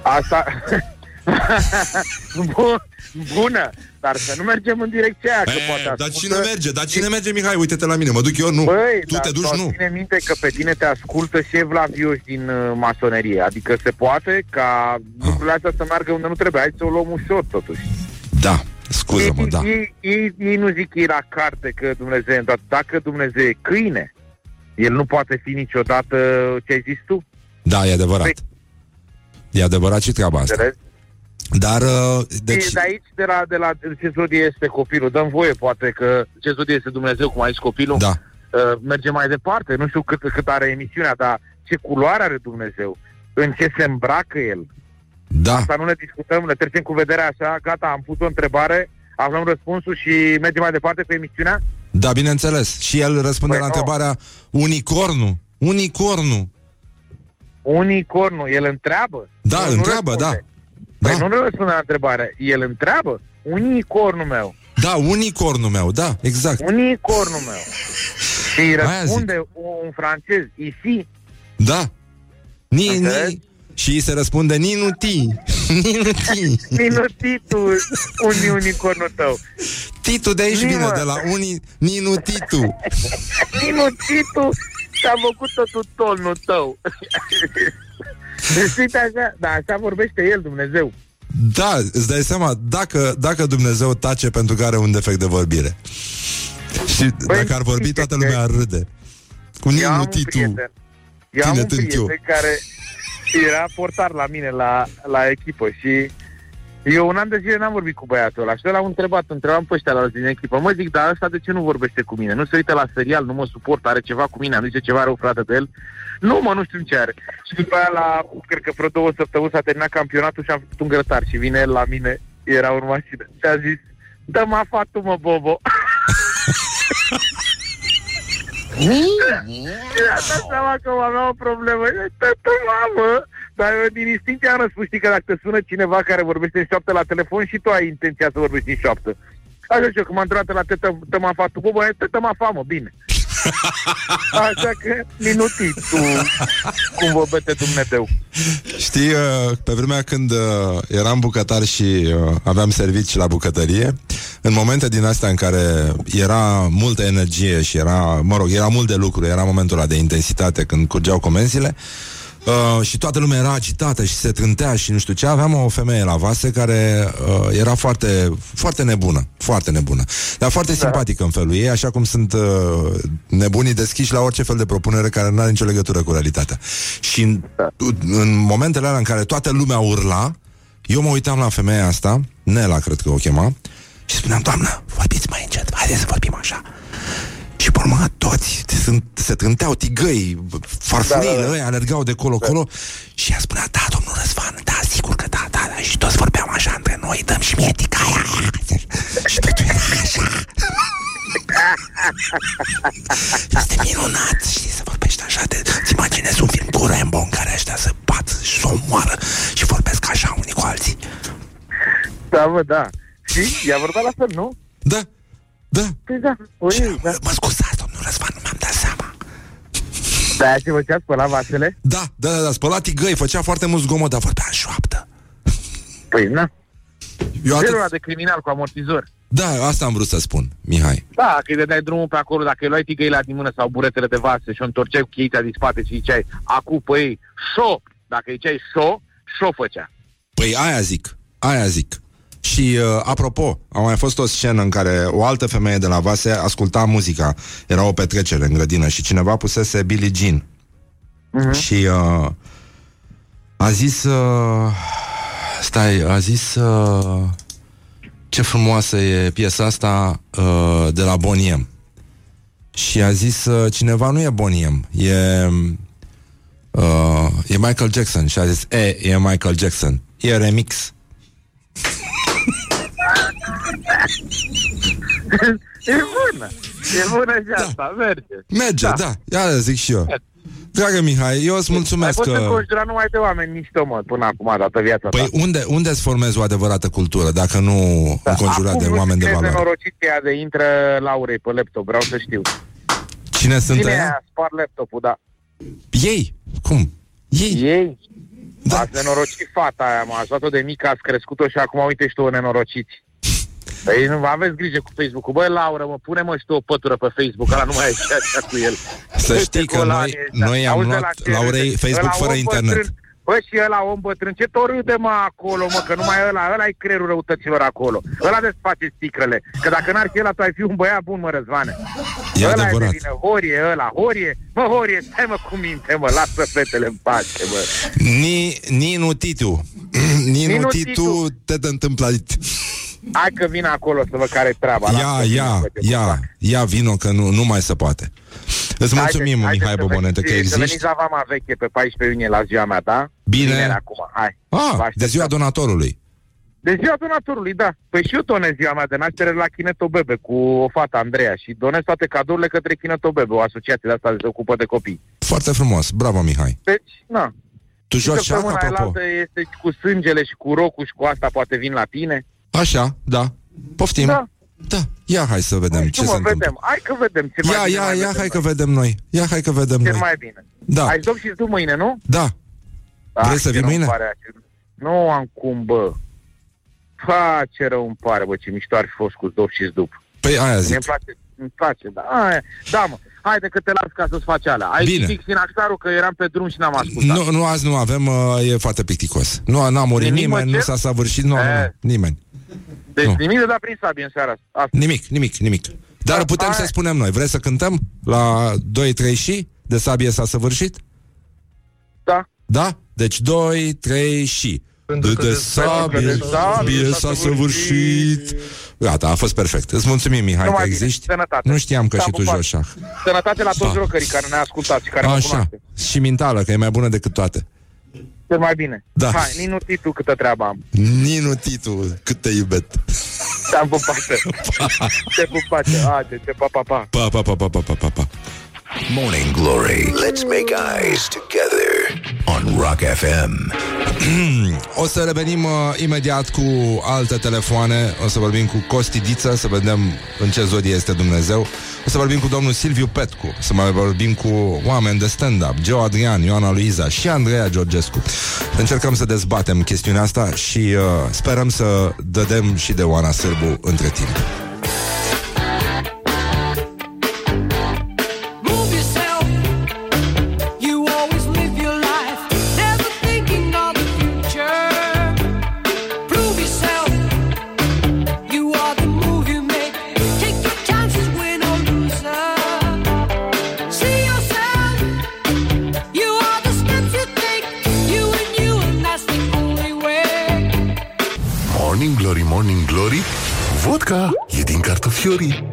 Asta... Bun, bună, dar să nu mergem în direcția aia, că poate Eh, dar ascultă- cine merge? Dar cine merge, Mihai? Uite-te la mine, mă duc eu, nu. Băi, tu dar te duci, doar nu. Ține minte că pe tine te ascultă și evlavioși din uh, masonerie. Adică se poate ca Ah. lucrurile astea să meargă unde nu trebuie. Hai să o luăm ușor, totuși. Da, scuză-mă, ei, da. ei, ei, ei nu zic ei la carte că Dumnezeu e, dar dacă Dumnezeu e câine, el nu poate fi niciodată ce ai zis tu. Da, e adevărat. Păi- E adevărat și treaba asta. Înțelegi? Dar, uh, Deci... deci... De aici, de la, de la ce zodie este copilul, dăm voie, poate că ce zodie este Dumnezeu, cum a zis copilul, Da. uh, merge mai departe. Nu știu cât, cât are emisiunea, dar ce culoare are Dumnezeu, în ce se îmbracă El. Da, Asta nu ne discutăm, ne trecem cu vederea așa, gata, am pus o întrebare, aflăm răspunsul și mergem mai departe cu emisiunea? da, bineînțeles. Și el răspunde Păi la nu. întrebarea unicornu. Unicornu. Unicornul, el întreabă? Da, Nu- nu întreabă, răspunde. da. Păi Da, nu ne răspunde la întrebare, el întreabă? Unicornul meu, da, unicornul meu, da, exact. unicornul meu. Și îi Aia răspunde un francez, ici, Da. Ni, Înțelegi? ni. Și îi se răspunde Ninuti. Ninuti. minutitul un unicornul tău. Titu de aici Ni, vine, mă. de la uni, Ninutitu. Minutitul și-a făcut totul tonul tău. Deci uite așa, da, așa vorbește el, Dumnezeu. Da, îți dai seama, dacă, dacă Dumnezeu tace pentru că are un defect de vorbire. Și dacă ar vorbi, toată lumea ar râde. Cu Eu am un Ninutitu. prieten, eu am Tine un tânt eu. prieten care era portar la mine la, la echipă și eu un an de zile n-am vorbit cu băiatul ăla și l-am întrebat, întrebam pe ăștia la din echipă, mă zic, dar ăsta de ce nu vorbește cu mine? Nu se uită la serial, nu mă suport, are ceva cu mine, am zice ceva rău frate de el? Nu, mă, nu știu ce are. Și după aia, la, cred că vreo două săptămâni s-a terminat campionatul și am făcut un grătar și vine el la mine, era în mașină și a zis, dă-mă afatul, mă, Bobo. Și a dat seama că am avea o problemă. Tătă, mamă! Dar eu din instinct am răspuns, știi că dacă te sună cineva care vorbește în șoaptă la telefon și tu ai intenția să vorbești în șoaptă. Așa și eu, când m-am întrebat la tătă, tăma fatul, bă, bă, tătă mă famă, bine. Așa că, minutit, tu, cum vorbește Dumnezeu. Știi, uh, pe vremea când uh, eram bucătar și uh, aveam servici la bucătărie, în momente din astea în care era multă energie și era, mă rog, era mult de lucru, era momentul ăla de intensitate când curgeau comenzile, Uh, și toată lumea era agitată și se trântea și nu știu ce. Aveam o femeie la vase care uh, era foarte, foarte nebună, foarte nebună, dar foarte da. simpatică în felul ei, așa cum sunt uh, nebunii deschiși la orice fel de propunere care nu are nicio legătură cu realitatea. Și în, în momentele alea în care toată lumea urla, eu mă uitam la femeia asta, Nela cred că o chema, și spuneam, doamnă, vorbiți mai încet, haideți să vorbim așa. Și pe urmă toți sunt, se trânteau tigăi, farfurile Da, da, da. ăia alergau de colo-colo și ea spunea, da, domnul Răzvan, da, sigur că da, da, da. Și toți vorbeam așa între noi, dăm și mie tigaia aia. Și totul era așa. Este minunat, știi, să vorbești așa de... Îți imaginezi un film cu Rambo în care ăștia se bat și se omoară și vorbesc așa unii cu alții. Da, bă, da. Și i-a vorbat la fel, nu? Da, da. Păi da, Și, oi, da. mă scuzați, domnul Răzvan, nu mi-am dat seama. Da, aia ce făcea spăla vasele? Da, da, da, da, spăla tigăi, făcea foarte mult zgomot, dar vorbea în șoaptă. Păi, na. Eu Zelul ăla atât... de criminal cu amortizor. Da, asta am vrut să spun, Mihai. Da, că îi dădeai drumul pe acolo, dacă îi luai tigăila din mână sau buretele de vasă și o întorceai cu cheița din spate și ziceai, acu pe ei, șo! Dacă îi ziceai șo, șo făcea. Păi aia zic, aia zic. Și uh, apropo, a mai fost o scenă în care o altă femeie de la Vase asculta muzica. Era o petrecere în grădină și cineva pusese Billie Jean. Mhm. Și uh, a zis uh, Stai, a zis uh, Ce frumoasă e piesa asta uh, De la Boniem Și a zis uh, Cineva nu e Boniem E uh, E Michael Jackson Și a zis E, e Michael Jackson E remix e bună! E bună și asta, merge. Merge, da, da. Ia zic și eu Dragă Mihai, eu îți mulțumesc Ai fost că... înconjurat numai de oameni mișto, mă, până acum, dată viața Păi ta. unde, unde îți formezi o adevărată cultură Dacă nu înconjurat Acum de nu oameni de știu ce valoare nenorociți ea de intră Laurei pe laptop, vreau să știu. Cine sunt Cine ăia? a spart laptopul, da. Ei, cum? Ei, Ei? Da. Da. Ați nenorocit fata aia, mă, ați luat-o de mică, ați crescut-o și acum uite și tu o nenorociți. Păi nu aveți grijă cu Facebook-ul. Băi, Laura, mă, pune-mă și tu o pătură pe Facebook, ăla nu mai e și așa cu el. Să Uite știi că golanii noi- ăștia. noi am Auzi de luat la ce Laurei râde? Facebook Ăla fără om internet. Bătrân, bă, și ăla om bătrân, ce tot râde, mă, acolo, mă, că numai ăla, ăla e creierul răutăților acolo. Ăla desface sticrele. Că dacă n-ar fi ăla, tu ai fi un băiat bun, mă, Răzvane. E ăla adevărat. e de vină, Horie, ăla, Horie. Mă, Horie, stai mă cu minte, mă, lasă fetele în pace, mă. Ni, Ninu Titu Ninu Ninu Titu Titu. te te întâmplă Hai că vin acolo să văd care e treaba. Ia, lasă-mă, ia, mă, ce ia fac. Ia vino că nu, nu mai se poate Îți mulțumim, Haideți- Mihai haideți să Bobonete, că veniți- Să existi veniți la Vama Veche pe 14 iunie la ziua mea, da? Bine. Vineri acum, hai. Vă Ah, de așteptăm. ziua donatorului De ziua donatorului, da. Păi și eu donez ziua mea de naștere la Chineto Bebe cu o fată, Andreea, și donez toate cadourile către Chineto Bebe, o asociație de asta de se ocupă de copii. Foarte frumos, bravo Mihai Deci, na. Tu Și joci șac, săptămâna apropo alaltă este cu sângele și cu rocul și cu asta poate vin la tine. Așa, da Poftim Da. Da, ia hai să vedem Nu ce știu, se mă, întâmplă vedem. Hai că vedem. Ce Ia, mai bine ia, mai ia, vedem hai că noi. vedem noi Ia, hai că vedem Ce noi mai bine. Da, Ai dom și tu mâine, nu? da Vrei să ce vii rău mâine? îmi Pare, aia. nu am cum, bă. Ha, ce rău îmi pare, bă, ce mișto ar fi fost cu dop și zdup. Păi aia Mie zic îmi place, îmi place, da. Aia, da, mă. Haide că te las ca să-ți faci alea. Ai Bine. fix Sinaxarul că eram pe drum și n-am ascultat. Nu, nu, azi nu avem, uh, e foarte plicticos. Nu n-a murit Nimic, mă, nimeni, nu ce? s-a săvârșit, nu, nu, nu, E. nimeni. Deci nu. nimic de dat prin sabie în seara asta. Nimic, nimic, nimic. Dar Da, putem hai. să spunem noi. Vreți să cântăm la 2-3 și? De sabie s-a săvârșit? Da. Da? Deci 2, 3 și. De, de sabie, de sabie s-a săvârșit. Gata, a fost perfect. Îți mulțumim, Mihai, Numai că bine. existi. Sănătate. Nu știam că Da, și tu pupat. joci șah. Sănătate la toți Pa. rocării care ne-a ascultat și care mă Așa. cunoaște. Și mintală, că e mai bună decât toate. Cel mai bine. Da. Hai, Ninu Titu câtă treabă am. Ninu Titu, cât te iubet. Te-am pupat. Te pupat. Haide, te pa, pa, pa. Pa, pa, pa, pa, pa, pa, pa, pa. Morning Glory. Let's make eyes together on Rock FM. O să revenim uh, imediat cu alte telefoane. O să vorbim cu Costi Diță Să vedem în ce zodie este Dumnezeu. O să vorbim cu domnul Silviu Petcu. Să mai vorbim cu oameni de stand-up. Geo Adrian, Ioana Luiza și Andreea Georgescu. Încercăm să dezbatem chestiunea asta Și uh, sperăm să dădem și de Oana Sârbu între timp Vodka e din cartofiorii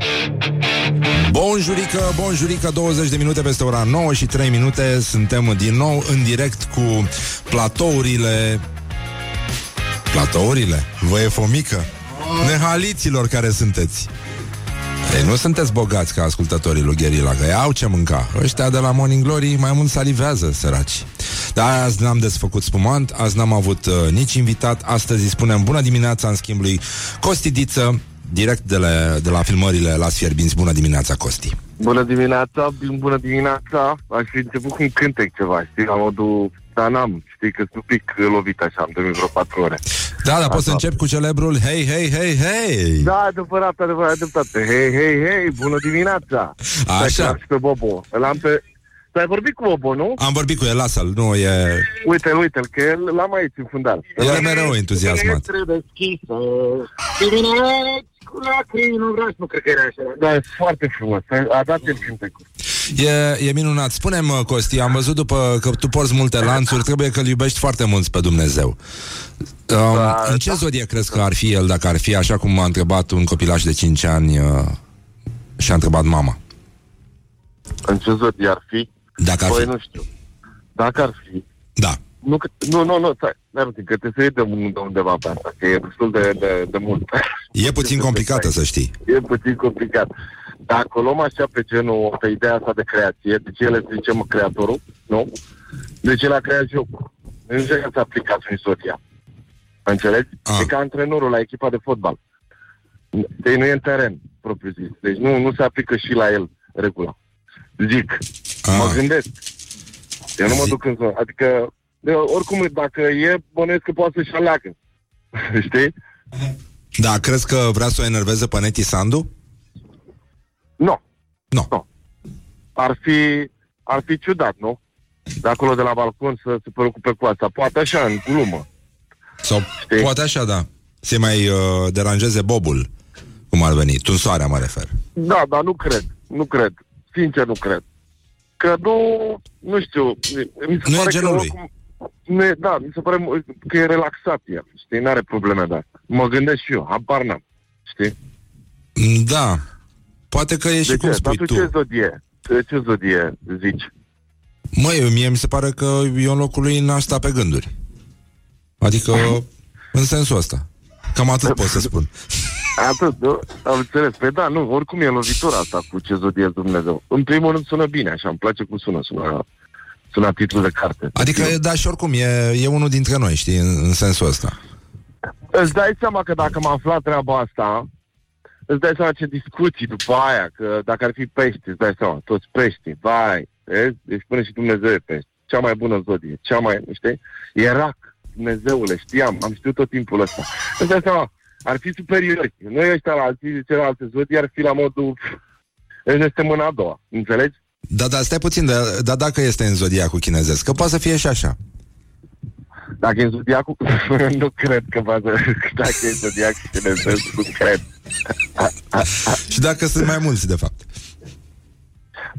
Bonjurică, bonjurică, 20 de minute peste ora 9 și 3 minute Suntem din nou în direct cu platourile Platourile? Vă e fomică? Nehaliților care sunteți ei, nu sunteți bogați ca ascultătorii lui Gherila, că ei au ce mânca. Ăștia de la Morning Glory mai mult salivează, săraci. Dar azi n-am desfăcut spumant, azi n-am avut uh, nici invitat. Astăzi îi spunem bună dimineața în schimb lui Costi Diță, direct de la, de la filmările la Sfierbinți. Bună dimineața, Costi. Bună dimineața, bin- bună dimineața. Aș fi început cu un cântec ceva, știi, la modul... Dar n-am, știi că sunt un pic lovit așa, am dormit vreo patru ore. Da, dar poți să începi cu celebrul Hei, hei, hei, hei Da, adevărat, adevărat, adevărat. Hei, hei, hei, bună dimineața! Așa. Stai că l-am și pe Bobo. Îl am pe... Ți-ai vorbit cu Bobo, nu? Am vorbit cu el, lasă-l, nu e... Uite-l, uite-l, că el l-am aici în fundal. El e mereu entuziasmat. Trebuie deschisă. Dimineați cu lacrimi, nu vreau să nu cred că era așa. Da, e foarte frumos. A dat el cântecul. E, e minunat. Spune-mi, Costi, am văzut după că tu porți multe lanțuri, trebuie că îl iubești foarte mult pe Dumnezeu. Um, Da, în ce da. zodie crezi că ar fi el dacă ar fi așa cum m-a întrebat un copilaș de 5 ani uh, și a întrebat mama? În ce zodie ar fi? Dacă ar Păi fi. nu știu. Dacă ar fi, Da. Nu, că, nu, nu, nu, stai, stai puțin, că trebuie să iei de, un- de undeva pe asta, că e destul de, de, de mult. E puțin complicată, să știi. E puțin complicat. Dacă o luăm așa pe genul, pe ideea asta de creație, deci el este, zicem, creatorul, nu? Deci el a creat jocul. Nu încercă să aplicați în istoria. Înțelegi? Ah. E ca antrenorul la echipa de fotbal. Deci nu e în teren, propriu zis. Deci nu, nu se aplică și la el regula. Zic, Ah. mă gândesc. Eu nu mă Zi- duc în zonă. Adică, de, oricum, dacă e, bănuiesc că poate să-și aleagă. Știi? Da, crezi că vrea să o enerveze pe Neti Sandu? Nu. Nu. Nu. Ar fi, ar fi ciudat, nu? De acolo de la balcon să se preocupe cu asta. Poate așa, în glumă. Sau Știi? poate așa, da. Se mai uh, deranjeze bobul, cum ar veni. Tunsoarea mă refer. Da, dar nu cred. Nu cred. Sincer, nu cred. Că nu, nu știu, mi se Nu e pare genul că lui. oricum- Nu e, da, mi se pare că e relaxat el, știi, n-are probleme de asta. Mă gândesc și eu, habar n-am, știi? Mm, Da. Poate că e și De cum ce? spui Dar tu tu. ce zodie? Ce, ce zodie zici? Măi, mie mi se pare că eu în locul lui n-aș sta pe gânduri. Adică, în sensul ăsta. Cam atât pot să spun. Atât, nu? Am înțeles. Păi da, nu, oricum e lovitura asta cu ce zodie Dumnezeu. În primul rând sună bine, așa, îmi place cum sună, sună, sună titlul de carte. Adică, da, și oricum, e, e unul dintre noi, știi, în, în sensul ăsta. Îți dai seama că dacă m-am aflat treaba asta, îți dai seama ce discuții după aia, că dacă ar fi pești, îți dai seama, toți pești, vai, vezi? Deci până și Dumnezeu e pești. Cea mai bună zodie, cea mai, știi? E rac, Dumnezeule, știam, am știut tot timpul ăsta. Îți dai seama, ar fi superiori. Noi ăștia la alții, celelalte zodii, ar fi la modul, pf, este mâna a doua, înțelegi? Da, da, stai puțin, dar da, dacă este în zodiacul chinezesc, că poate să fie și așa. Dacă e zodiacul, nu cred că va dacă e zodiacul chinezesc, nu cred. Și dacă sunt mai mulți, de fapt.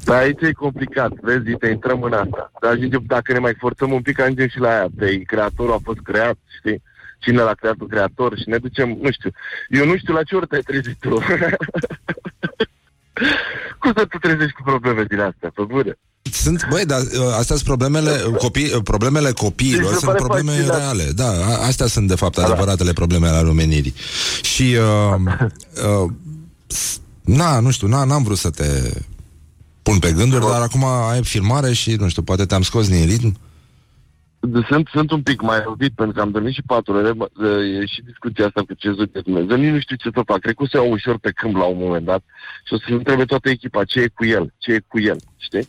Dar aici e complicat, vezi, uite, intrăm în asta. Dar ajungem, dacă ne mai forțăm un pic, ajungem și la aia. Pe creatorul a fost creat, știi? Cine l-a creat un creator și ne ducem, nu știu. Eu nu știu la ce ori te-ai trezit tu. Cum să te trezești cu probleme din astea, pe bune? Sunt, băi, dar uh, astea sunt problemele, copii, uh, problemele copiilor, Mi se sunt pare probleme fascinant. reale. Da, a- astea sunt, de fapt, adevăratele probleme ale omenirii. Și, uh, uh, s- na, nu știu, na, n-am vrut să te pun pe gânduri, dar acum ai filmare și, nu știu, poate te-am scos din ritm. Sunt, sunt un pic mai lovit pentru că am dormit și patru ore, bă, e și discuția asta cu ce zodie Dumnezeu. Nici nu știu ce să fac. Cred că o să iau ușor pe câmp la un moment dat și o să întrebe toată echipa ce e cu el, ce e cu el, știi?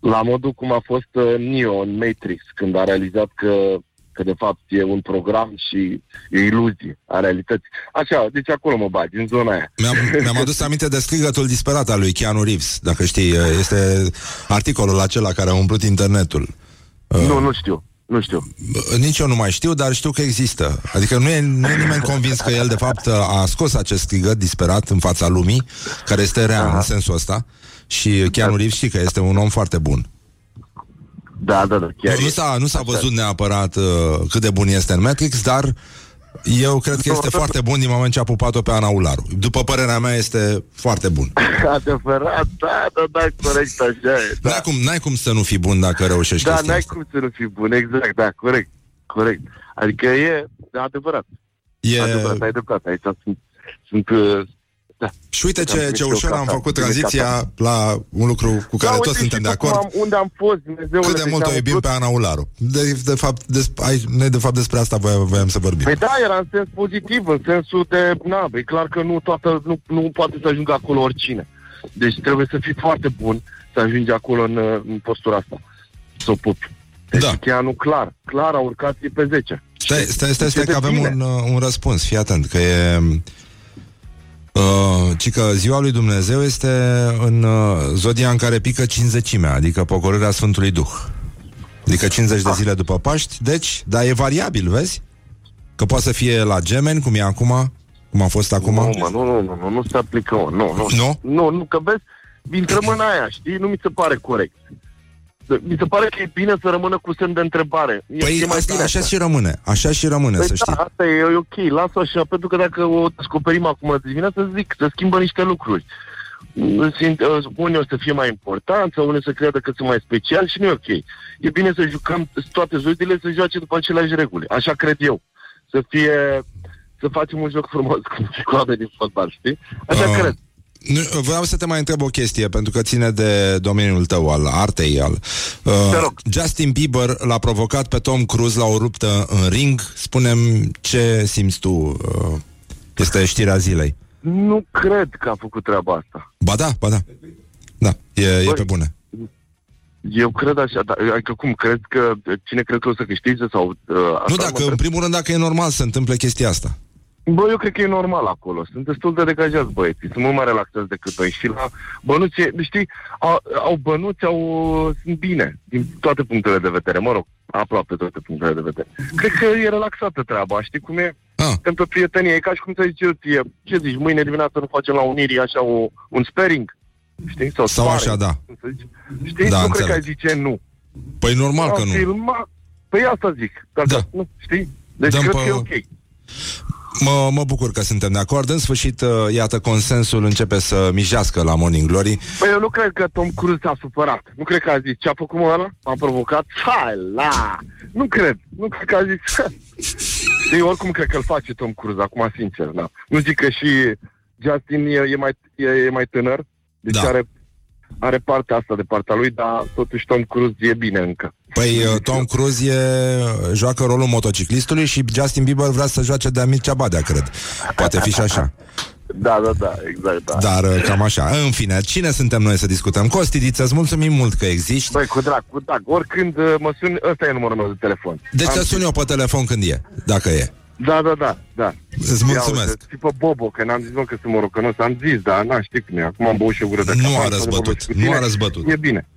La modul cum a fost uh, Neo în Matrix, când a realizat că, că de fapt e un program și e iluzie a realității. Așa, deci acolo mă bagi, în zona aia. Mi-am, mi-am adus aminte de strigătul disperat al lui Keanu Reeves, dacă știi, uh, este articolul acela care a umplut internetul. Nu, nu știu, nu știu. Bă, Nici eu nu mai știu, dar știu că există. Adică nu e, nu e nimeni convins că el, de fapt, a scos acest strigăt disperat în fața lumii, care este real Aha. în sensul ăsta. Și Keanu Reeves știi că este un om foarte bun. Da, da, da, chiar Nu, nu, e. s-a, nu s-a văzut neapărat uh, cât de bun este în Matrix, dar eu cred că este foarte bun din moment ce a pupat-o pe Ana Ularu. După părerea mea, este foarte bun. Adevărat, da, da, da, corect, așa e. Da. N-ai cum, n-ai cum să nu fii bun dacă reușești Da, chestia n-ai asta. cum să nu fii bun, exact, da, corect, corect. Adică e adevărat, E... adevărat, ai dreptate, aici sunt, sunt uh, da. Și uite Am ce, primit ce și eu ușor am cafea, făcut bine tranziția cafea. la un lucru cu care da, toți uite, suntem și de tu cum acord. Am, unde am fost, Dumnezeu, Cât de mult o iubim pe Ana Ularu. De, de fapt, des, ai, noi de fapt despre asta voiam, voiam să vorbim. Păi da, era în sens pozitiv, în sensul de, na, e clar că nu toată, nu, nu poate să ajungă acolo oricine. Deci trebuie să fii foarte bun să ajungi acolo în, uh, în postura asta, să o pupi. Deci Da. da. chiar nu clar, clar a urcat e pe 10. Stai, stai, stai, stai Deci că e de avem bine. un, uh, un răspuns. Fii atent, că e... Uh, ci că ziua lui Dumnezeu este în uh, zodia în care pică cinzecimea, adică pogorârea Sfântului Duh. Adică 50 de zile după Paști, deci, dar e variabil, vezi? Că poate să fie la gemeni, cum e acum, cum a fost acum. Nu, mă, nu, nu, nu, nu, nu se aplică, mă, nu, nu. Nu? Nu, nu, că vezi, intrăm în aia, știi? Nu mi se pare corect. Mi se pare că e bine să rămână cu semn de întrebare. E, Păi e mai asta, bine așa și rămâne, așa și rămâne, Păi să da, știi. asta e, e ok, lasă așa, pentru că dacă o descoperim acum de dimineață, zic, se schimbă niște lucruri. Simt, uh, Unii o să fie mai important sau unii să creadă că sunt mai special și nu e ok. E bine să jucăm toate zodiile să joace după aceleași reguli. Așa cred eu. Să fie să facem un joc frumos cum și cu oameni din fotbal, știi? Așa Ah. cred. Nu, vreau să te mai întreb o chestie, pentru că ține de domeniul tău, al artei, al... Uh, Te rog. Justin Bieber l-a provocat pe Tom Cruise la o ruptă în ring. Spunem ce simți tu. Uh, este știrea zilei. Nu cred că a făcut treaba asta. Ba da, ba da. Da, e, e Băi, pe bune. Eu cred așa, dar adică cum, cred că cine cred că o să câștige sau... Uh, așa Nu, mă dacă, întreb? în primul rând, dacă e normal să se întâmple chestia asta. Bă, eu cred că e normal acolo. Sunt destul de degajați băieții. Sunt mult mai relaxați decât noi. Și la bănuți, e- știi, au, au bănuți, au, sunt bine din toate punctele de vedere. Mă rog, aproape toate punctele de vedere. Cred că e relaxată treaba. Știi cum e? Ah. Pentru prietenie. E ca și cum să zici eu ție, ce zici, mâine dimineață nu facem la Unirii așa o, un sparing? Știi? Sau, Sau sparring, așa, da. cum să zici. Știi? Da, nu cred că ai înțeleg. zice nu. Păi normal că Am nu. filmat. Păi asta zic. Dacă, Da. nu, știi? Deci Dăm cred pe- că e ok. Mă, mă bucur că suntem de acord. În sfârșit, uh, iată, consensul începe să mijească la Morning Glory. Păi eu nu cred că Tom Cruise s-a supărat. Nu cred că a zis ce a făcut mă ăla? M-a provocat? Hai la! Nu cred. Nu cred că a zis... Eu oricum cred că îl face Tom Cruise, acum sincer, da. Nu zic că și Justin e, e, mai, e, e mai tânăr, deci Da. are, are partea asta de partea lui, dar totuși Tom Cruise e bine încă. Păi uh, Tom Cruise e, joacă rolul motociclistului și Justin Bieber vrea să joace de Mircea Badea, cred. Poate fi și așa. Da, da, da, exact, da. Dar uh, cam așa. În fine, cine suntem noi să discutăm? Costidiță, îți mulțumim mult că existi. Băi, cu drag, cu drag. Oricând uh, mă suni, ăsta e numărul meu de telefon. Deci Am te sun eu pe telefon când e, dacă e. Da, da, da, da. Îți mulțumesc. Ia, tipă Bobo, că n-am zis mă că sunt morocănos, am zis, dar n știi cum e. Acum am băut și o gură de Nu cafea, a am să răzbătut, vorbesc cu nu tine. a răzbătut. E bine.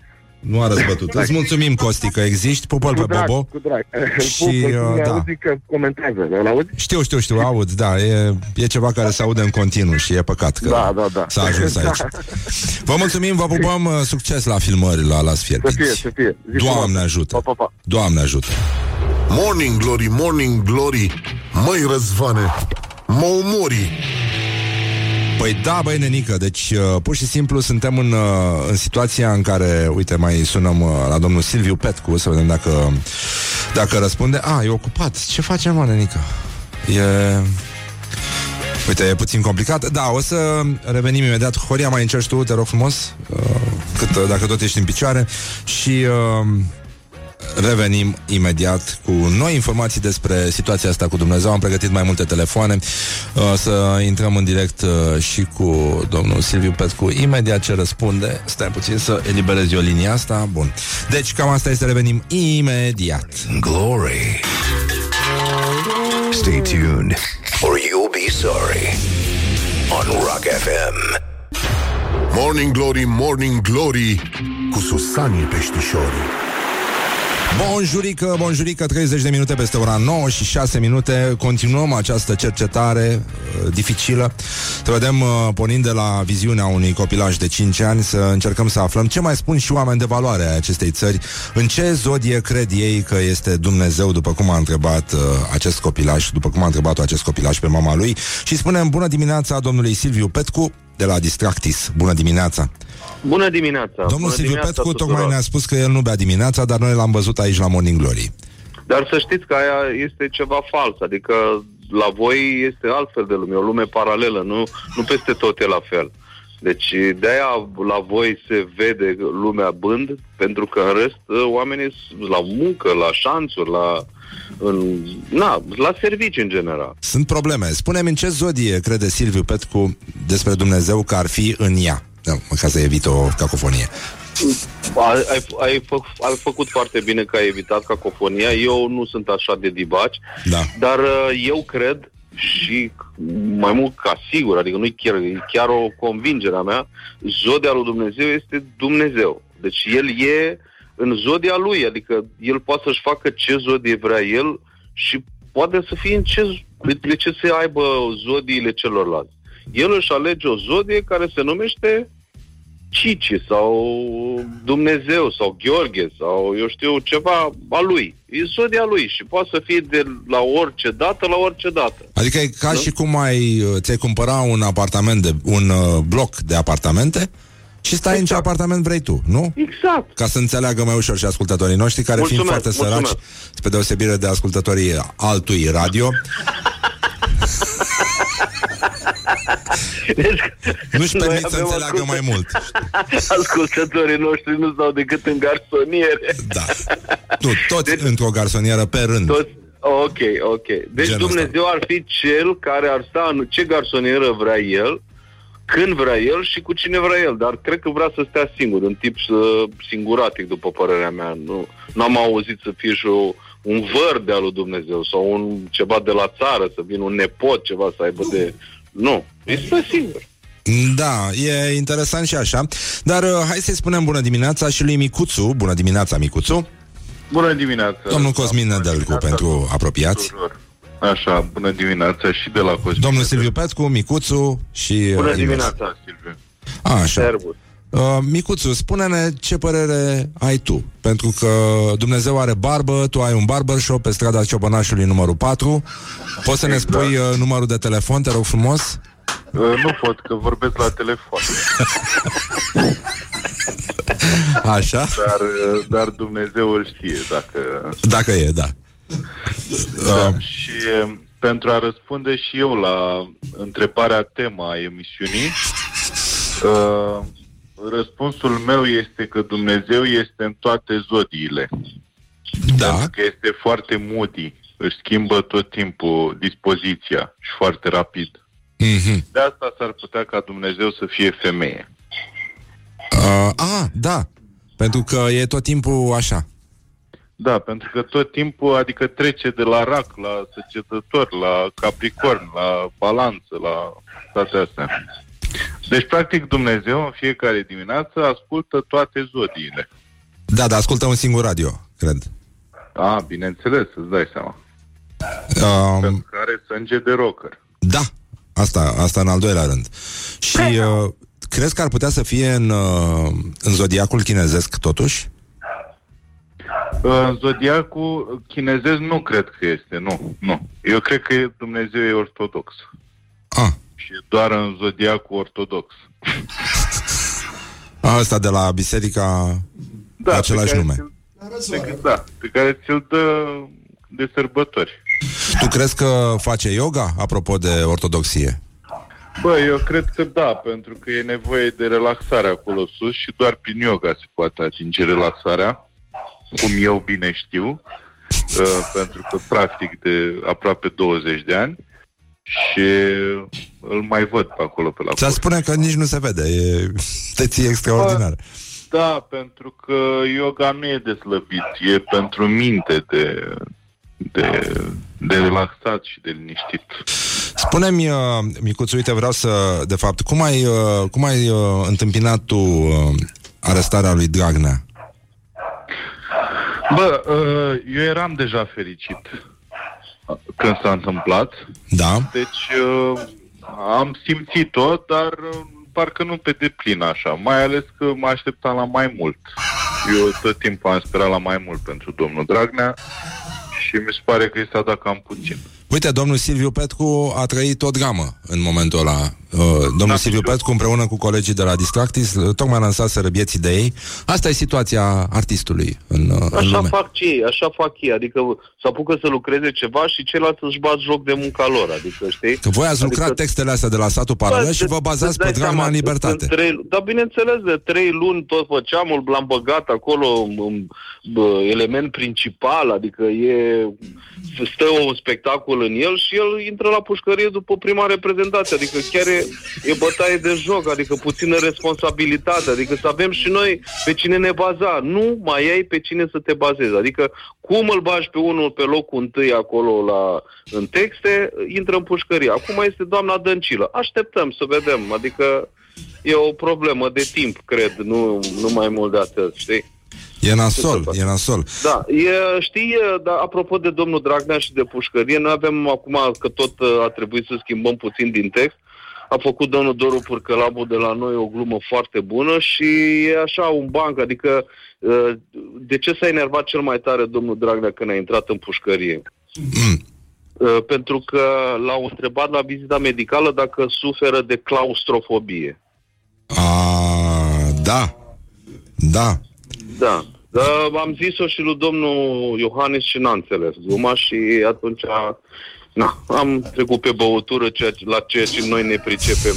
Nu a răzbătut. Îți mulțumim, Costi, că existi. Pupă-l Cu pe drag, Bobo. cu drag. Și, Îl pup, uh, îl da. auzi că comentează, îl auzi? Știu, știu, știu, aud, da, e, e ceva care se aude în continuu și e păcat că Da, da, da. s-a ajuns aici. Da. Vă mulțumim, vă pupăm, uh, succes la filmări la Las Să fie, Fierbinți. să fie. Zi Doamne frumos. ajută. Pa, pa, pa. Doamne ajută. Morning Glory, Morning Glory Măi Răzvane Mă omori Păi da, băi, nenică, deci uh, pur și simplu suntem în, uh, în situația în care, uite, mai sunăm uh, la domnul Silviu Petcu să vedem dacă, dacă răspunde. A, e ocupat. Ce facem, mă, nenică? E... Uite, e puțin complicat. Da, o să revenim imediat. Horia, mai încerci tu, te rog frumos, uh, cât, uh, dacă tot ești în picioare. Și uh, revenim imediat cu noi informații despre situația asta cu Dumnezeu. Am pregătit mai multe telefoane. Uh, să intrăm în direct uh, și cu domnul Silviu Petcu. Imediat ce răspunde, stai puțin să eliberez eu linia asta. Bun. Deci, cam asta este, revenim imediat. Glory. Stay tuned, or you'll be sorry. On Rock FM. Morning Glory, Morning Glory Cu Susanii Peștișorii Bonjurică, bonjurică, 30 de minute peste ora 9 și 6 minute. Continuăm această cercetare uh, dificilă. Să vedem, uh, pornind de la viziunea unui copilaj de 5 ani Să încercăm să aflăm ce mai spun și oameni de valoare a acestei țări În ce zodie cred ei că este Dumnezeu După cum a întrebat uh, acest copilaj După cum a întrebat acest copilaj pe mama lui. Și spunem bună dimineața domnului Silviu Petcu de la Distractis Bună dimineața! Bună dimineața! Domnul Bună Silviu dimineața Petcu tuturor. tocmai ne-a spus că el nu bea dimineața Dar noi l-am văzut aici la Morning Glory Dar să știți că aia este ceva fals, adică la voi este altfel de lume, o lume paralelă, nu, nu peste tot e la fel. Deci de-aia la voi se vede lumea bând, pentru că în rest oamenii sunt la muncă, la șanțuri, la, în, na, la servicii în general. Sunt probleme. Spune-mi în ce zodie crede Silviu Petcu despre Dumnezeu că ar fi în ea. Da, ca să evit o cacofonie. ai, ai, ai, fă, ai făcut foarte bine că ai evitat cacofonia. Eu nu sunt așa de dibaci, Da. dar uh, eu cred și mai mult ca sigur, adică nu chiar, e chiar o convingere a mea, zodia lui Dumnezeu este Dumnezeu. Deci el e în zodia lui, adică el poate să-și facă ce zodie vrea el și poate să fie în ce, de ce să aibă zodiile celorlalți. El își alege o zodie care se numește Cici sau Dumnezeu sau Gheorghe sau eu știu ceva a lui. E zodia lui și poate să fie de la orice dată la orice dată. Adică e ca și cum ai, uh, ți-ai cumpăra un apartament, de, un uh, bloc de apartamente și stai în ce apartament vrei tu, nu? Exact. Ca să înțeleagă mai ușor și ascultătorii noștri, care fiind Mulțumesc, foarte săraci, mulțumesc. spre deosebire de ascultătorii altui radio, nu-și Noi permit să avem înțeleagă ascultă- mai mult. Ascultătorii noștri nu stau decât în garsoniere. Da. Nu, toți într-o garsonieră pe rând. Toți, ok, ok. Deci Genul Dumnezeu ar fi cel care ar sta în ce garsonieră vrea el, când vrea el și cu cine vrea el. Dar cred că vrea să stea singur, în tip să, singuratic, după părerea mea. Nu am auzit să fie și o, un văr de al lui Dumnezeu sau un ceva de la țară, să vină un nepot, ceva să aibă de... Nu, este singur. Da, e interesant și așa. Dar uh, hai să-i spunem bună dimineața și lui Micuțu. Bună dimineața, Micuțu. Bună dimineața. Domnul Cosmin Nedelcu pentru apropiați. Așa, bună dimineața și de la Cosmin. Domnul Silviu Petcu, Micuțu și... uh, Bună invers. dimineața, Silviu. Așa. Servus. Uh, Micuțu, spune-ne ce părere ai tu Pentru că Dumnezeu are barbă Tu ai un barbershop pe strada Ciobănașului numărul 4 Poți să ne Exact. spui uh, numărul de telefon, te rog frumos? Uh, nu pot, că vorbesc la telefon. Așa? Dar, uh, dar Dumnezeu îl știe dacă... Dacă e, da Da, și uh, pentru a răspunde și eu la întrebarea tema a emisiunii, uh, răspunsul meu este că Dumnezeu este în toate zodiile. Da. Pentru că este foarte moody, își schimbă tot timpul dispoziția și foarte rapid. mm-hmm. De asta s-ar putea ca Dumnezeu să fie femeie. uh, A, da Pentru că e tot timpul așa Da, pentru că tot timpul, adică trece de la rac, la săgetător, la capricorn, la balanță, la toate astea. Deci, practic, Dumnezeu în fiecare dimineață ascultă toate zodiile. Da, dar ascultă un singur radio, cred A, bineînțeles, îți dai seama. um, Pentru că are sânge de rocker. Da, asta, asta în al doilea rând Și uh, crezi că ar putea să fie în, uh, în zodiacul chinezesc totuși? În zodiacul chinezesc nu cred că este, nu, nu. Eu cred că Dumnezeu e ortodox. Ah. Și e doar în zodiacul ortodox. Asta de la biserica da, pe același care nume. ți-l- Pe, da, pe care ți-l dă de sărbători. Tu crezi că face yoga, apropo de ortodoxie? Bă, eu cred că da, pentru că e nevoie de relaxare acolo sus și doar prin yoga se poate atinge relaxarea, cum eu bine știu, uh, pentru că practic de aproape 20 de ani și îl mai văd pe acolo pe la Ți-a spune că nici nu se vede, e te ții extraordinar. Da, pentru că yoga nu e de slăbit, e pentru minte de, de, de relaxat și de liniștit. Spune-mi, uh, Micuțu, uite, vreau să, de fapt, cum ai, uh, cum ai uh, întâmpinat tu uh, arestarea lui Dragnea? Bă, uh, eu eram deja fericit când s-a întâmplat. Da. Deci uh, am simțit-o, dar uh, parcă nu pe deplin așa, mai ales că mă așteptam la mai mult. Eu tot timpul am sperat la mai mult pentru domnul Dragnea și mi se pare că i s-a dat cam puțin. Uite, domnul Silviu Petcu a trăit o dramă în momentul ăla. Uh, domnul Silviu Petcu împreună cu colegii de la Distractis uh, tocmai lansaseră vieții de ei. Asta e situația artistului în, uh, în Așa lume. fac și ei, așa fac ei, adică să apucă să lucreze ceva și ceilalți își bat joc de munca lor, adică știi? Că voi ați lucrat textele astea de la satul paralel și vă bazați pe drama în libertate. În trei, dar bineînțeles, de trei luni tot făceam, l-am băgat acolo în, bă, element principal, adică e stă un spectacol în el și el intră la pușcărie după prima reprezentație. Adică chiar e, e bătaie de joc, adică puțină responsabilitate, adică să avem și noi pe cine ne baza. Nu mai ai pe cine să te bazezi. Adică cum îl bagi pe unul pe locul întâi acolo la, în texte, intră în pușcărie. Acum este doamna Dăncilă. Așteptăm să vedem. Adică e o problemă de timp, cred, nu, nu mai mult de atât, știi? E nasol, e nasol. Da, e, știi, e, da, apropo de domnul Dragnea și de pușcărie, noi avem acum, că tot uh, a trebuit să schimbăm puțin din text, a făcut domnul Doru Purcălabu de la noi o glumă foarte bună și e așa un banc, adică uh, de ce s-a enervat cel mai tare domnul Dragnea când a intrat în pușcărie? Uh, Pentru că l-au întrebat la vizita medicală dacă suferă de claustrofobie. A, da. Da. Da. Da, am zis-o și lui domnul Iohannis și n-a înțeles gluma și atunci na, am trecut pe băutură ceea ce, la ceea ce noi ne pricepem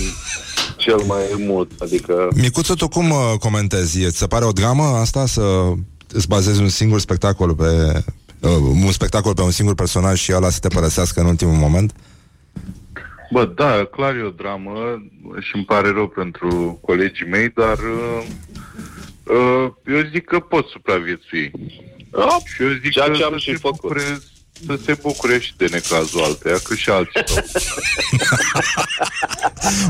cel mai mult. Adică Micuțu, tu cum uh, comentezi? Îți se pare o dramă asta să îți bazezi un singur spectacol pe uh, un spectacol pe un singur personaj și ăla să te părăsească în ultimul moment? Bă, da, clar e o dramă și îmi pare rău pentru colegii mei, dar uh, uh, eu zic că pot supraviețui. Da, și eu zic ceea că ce am să și se făcut. bucure, să se bucure și de necazul alteia, că și alții au.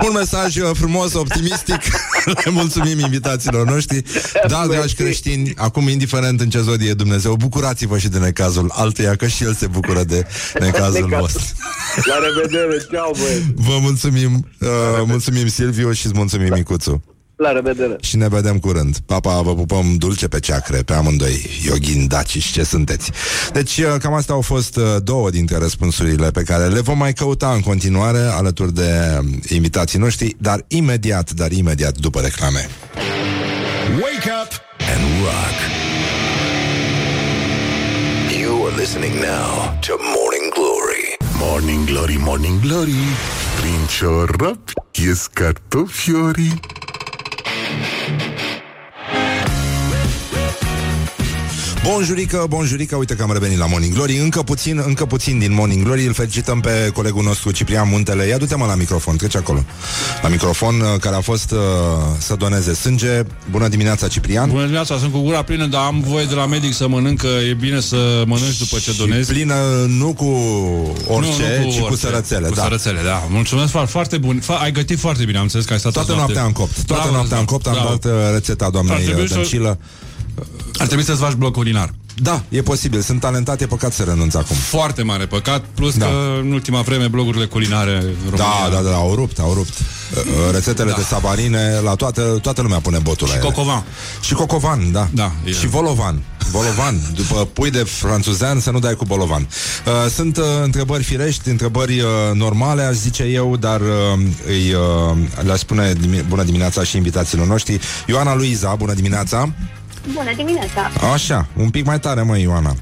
Un mesaj uh, frumos, optimistic. Le mulțumim invitațiilor noștri. Da, dragi creștini, acum, indiferent în ce zodie e Dumnezeu, bucurați-vă și de necazul altuia, că și el se bucură de necazul Necazul. vostru. La revedere, ceau băieți! Vă mulțumim, uh, mulțumim Silviu și îți mulțumim Micuțu. La revedere! Și ne vedem curând. Papa, vă pupăm dulce pe ceacre, pe amândoi, yogin, daci, ce sunteți. Deci, uh, cam astea au fost uh, două dintre răspunsurile pe care le vom mai căuta în continuare alături de um, invitații noștri, dar imediat, dar imediat după reclame. Wake up and rock. You are listening now to Morning Glory. Morning Glory, Morning Glory Prin ciorap ies cartofiorii Thank you. Bonjurică, bonjurică, uite că am revenit la Morning Glory Încă puțin, încă puțin din Morning Glory Îl felicităm pe colegul nostru Ciprian Muntele Ia du-te mă la microfon, trece acolo La microfon, uh, care a fost uh, să doneze sânge Bună dimineața, Ciprian Bună dimineața, sunt cu gura plină, dar am voie de la medic să mănânc, că e bine să mănânci după ce donezi. Plină nu cu orice, ci cu sărățele Cu da. sărățele, da. Mulțumesc foarte, foarte bun. Fa- ai gătit foarte bine, am înțeles că ai stat Toată azi noaptea am copt Toată Bravo, noaptea am da. copt Am Bravo. dat uh, rețeta Ar doamnei trebui uh, să- Dăncilă Ar trebui să-ți faci bloc culinar. Da, e posibil, sunt talentat, e păcat să renunț acum. Foarte mare păcat, plus Da. că în ultima vreme blogurile culinare în România... Da, da, da, au rupt, au rupt. Uh, uh, Rețetele de sabarine La toată, toată lumea pune botul la ele. Cocovan. Și cocovan, da, Da, e- Și volovan. Bolovan, după pui de franțuzean Să nu dai cu bolovan uh, Sunt uh, întrebări firești, întrebări uh, normale Aș zice eu, dar uh, îi, uh, Le-aș spune dimi- bună dimineața Și invitațiilor noștri. Ioana Luiza, bună dimineața Bună dimineața! Așa, un pic mai tare, măi, Ioana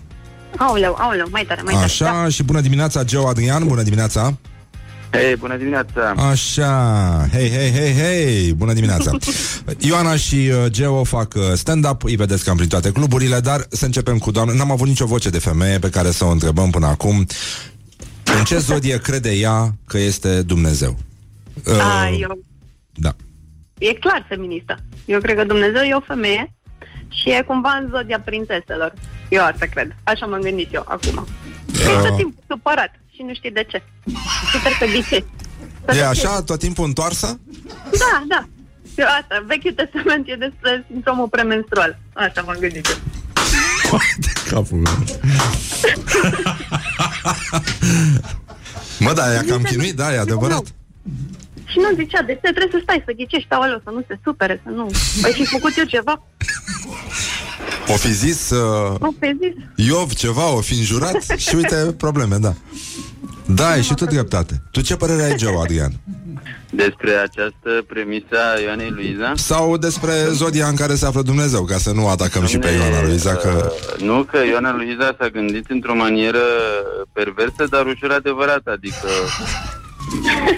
Aoleu, aoleu, mai tare, mai tare. Așa, și bună dimineața, Geo Adrian, bună dimineața Hei, bună dimineața! Așa, hei, hei, hei, hei, bună dimineața Ioana și uh, Geo fac uh, stand-up, îi vedeți cam prin toate cluburile Dar să începem cu doamne N-am avut nicio voce de femeie pe care să o întrebăm până acum În ce zodie crede ea că este Dumnezeu? Uh, A, eu, da e clar feministă. Eu cred că Dumnezeu e o femeie și e cumva în zodia prințeselor. Eu asta cred. Așa m-am gândit eu acum. E tot timpul supărat și nu știi de ce. Super pe ghicit. E așa, tot timpul întoarsă? Da, da. Eu asta, Vechiul Testament e despre sindromul premenstrual. Asta m-am gândit eu. Capul meu Mă, da, ea cam chinuit, da, e adevărat Și nu zicea, de ce trebuie să stai să ghicești aoleu, să nu se supere, să nu... Ai fi făcut eu ceva? O fi zis uh, Nu, pe zis. Iov ceva, o fi înjurat Și uite, probleme, da Da, ai și tu dreptate Tu ce părere ai, Geo, Adrian? Despre această premisă a Ioanei Luiza? Sau despre zodia în care se află Dumnezeu Ca să nu atacăm și pe Ioana Luiza că... Uh, Nu, că Ioana Luiza s-a gândit într-o manieră perversă, dar ușor adevărată, adică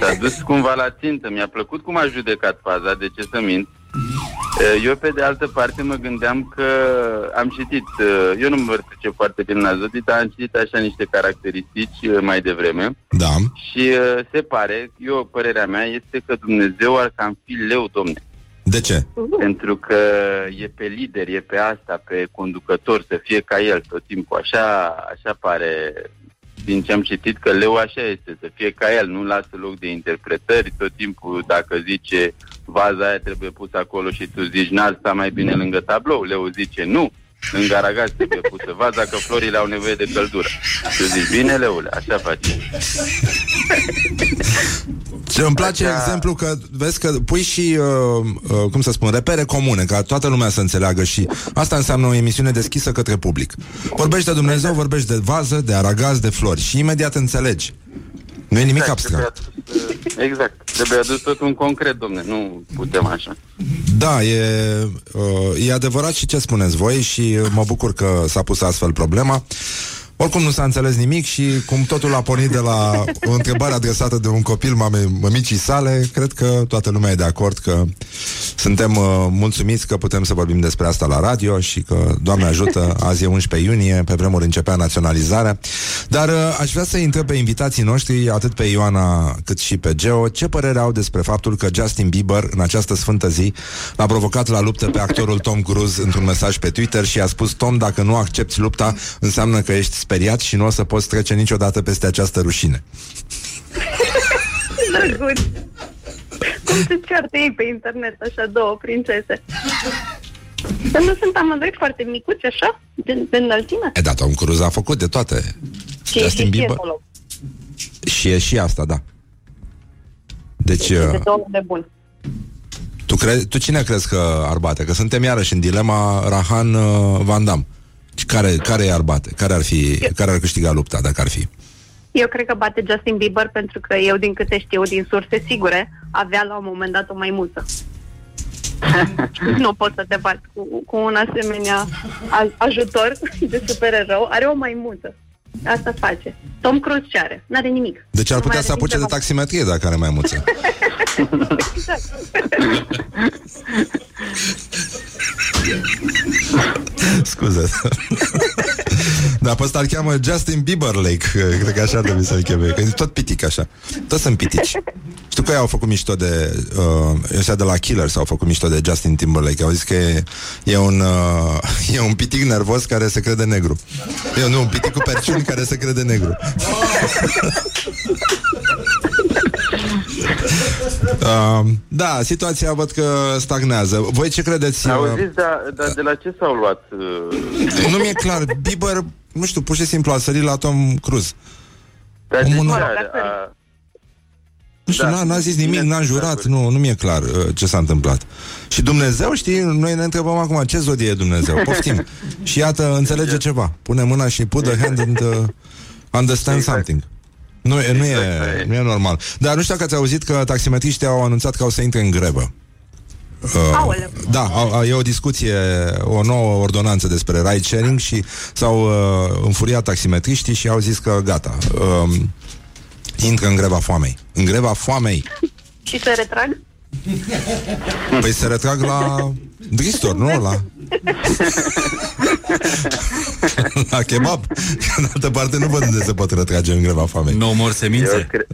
s-a dus cumva la țintă. Mi-a plăcut cum a judecat faza, de ce să mint. Uh, Eu, pe de altă parte, mă gândeam că am citit, uh, eu nu mă ce foarte bine la Zodii, dar am citit așa niște caracteristici uh, mai devreme. Da. Și uh, se pare, eu, părerea mea, este că Dumnezeu ar cam fi leu, domne. De ce? Pentru că e pe lider, e pe asta, pe conducător, să fie ca el tot timpul. Așa, așa pare din ce am citit că leu așa este, să fie ca el, nu lasă loc de interpretări, tot timpul dacă zice vaza aia trebuie pusă acolo și tu zici n-ar sta mai bine lângă tablou, leu zice nu, lângă aragaz trebuie pusă vaza că florile au nevoie de căldură. Tu zici bine leule, așa faci. Și îmi place Așa... exemplu că vezi că pui și, uh, uh, cum să spun, repere comune, ca toată lumea să înțeleagă și asta înseamnă o emisiune deschisă către public. Vorbești de Dumnezeu, vorbești de vază, de aragaz, de flori și imediat înțelegi. Nu e nimic Exact, abstract. trebuie adus, uh, Exact, trebuie adus tot un concret, domne, nu putem așa. Da, e, uh, e adevărat și ce spuneți voi și uh, mă bucur că s-a pus astfel problema. Oricum nu s-a înțeles nimic și cum totul a pornit de la o întrebare adresată de un copil mame, mămicii sale, cred că toată lumea e de acord că suntem uh, mulțumiți că putem să vorbim despre asta la radio și că, Doamne ajută, azi e 11 iunie, pe vremuri începea naționalizarea. Dar uh, aș vrea să întreb pe invitații noștri, atât pe Ioana cât și pe Geo, ce părere au despre faptul că Justin Bieber, în această sfântă zi, l-a provocat la luptă pe actorul Tom Cruise într-un mesaj pe Twitter și a spus Tom, dacă nu accepti lupta, înseamnă că ești speriat și nu o să poți trece niciodată peste această rușine. Drăguț. Cum se ceartă ei pe internet, așa, două prințese? Să nu sunt amândoi foarte micuți, așa, de, de înălțime? E da, Tom Cruise a făcut de toate. Și e și acolo. Și e și asta, da. Deci, De uh, două de bun. tu, cre- tu cine crezi că ar bate? Că suntem iarăși în dilema Rahan uh, Van Damme. Și Care, care ar bate? Care ar, fi, care ar câștiga lupta, dacă ar fi? Eu cred că bate Justin Bieber pentru că eu, din câte știu, din surse sigure, avea la un moment dat o maimuță. nu pot să te bat cu, cu un asemenea aj- ajutor de supererou. Are o maimuță. Asta face. Tom Cruise ce are? N-are nimic. Deci ar Nu putea mai să are apuce de nici taximetrie dacă are mai mulță. Exact. Scuze. Dar pe ăsta îl cheamă Justin Bieber Lake. Cred că așa trebuie să-l cheme. Că e tot pitic așa. Toți sunt pitici. Știu că ei au făcut mișto de uh, ăștia de la Killers au făcut mișto de Justin Timberlake. Au zis că e, e un uh, e un pitic nervos care se crede negru. E nu, un pitic cu perciuni care se crede negru. Uh, da, situația văd că stagnează. Voi ce credeți? uh, Auziți, dar da, de la ce s-au luat? Uh, Nu mi-e clar. Bieber, nu știu, pur și simplu a sărit la Tom Cruise. dar de Omul ce nu- are? A, Nu știu, Da, n-a, n-a zis nimic, bine, n-a jurat, nu, nu mi-e clar uh, ce s-a întâmplat. Și Dumnezeu, știi, noi ne întrebăm acum ce zodie e Dumnezeu, poftim. și iată, înțelege ceva. Pune mâna și put the hand and uh, understand something. Nu, e, nu, e, nu e normal. Dar nu știu dacă ați auzit că taximetriștii au anunțat că au să intre în grevă. Uh, Aoleu. da, au, au, e o discuție, o nouă ordonanță despre ride sharing și s-au uh, înfuriat taximetriștii și au zis că gata, uh, intră în greva foamei. În greva foamei. Și se retrag? Păi se retrag la Dristor, nu? La, la kebab. Că în altă parte nu văd unde se pot retrage în greva foamei. Nu mor semințe? eu cre-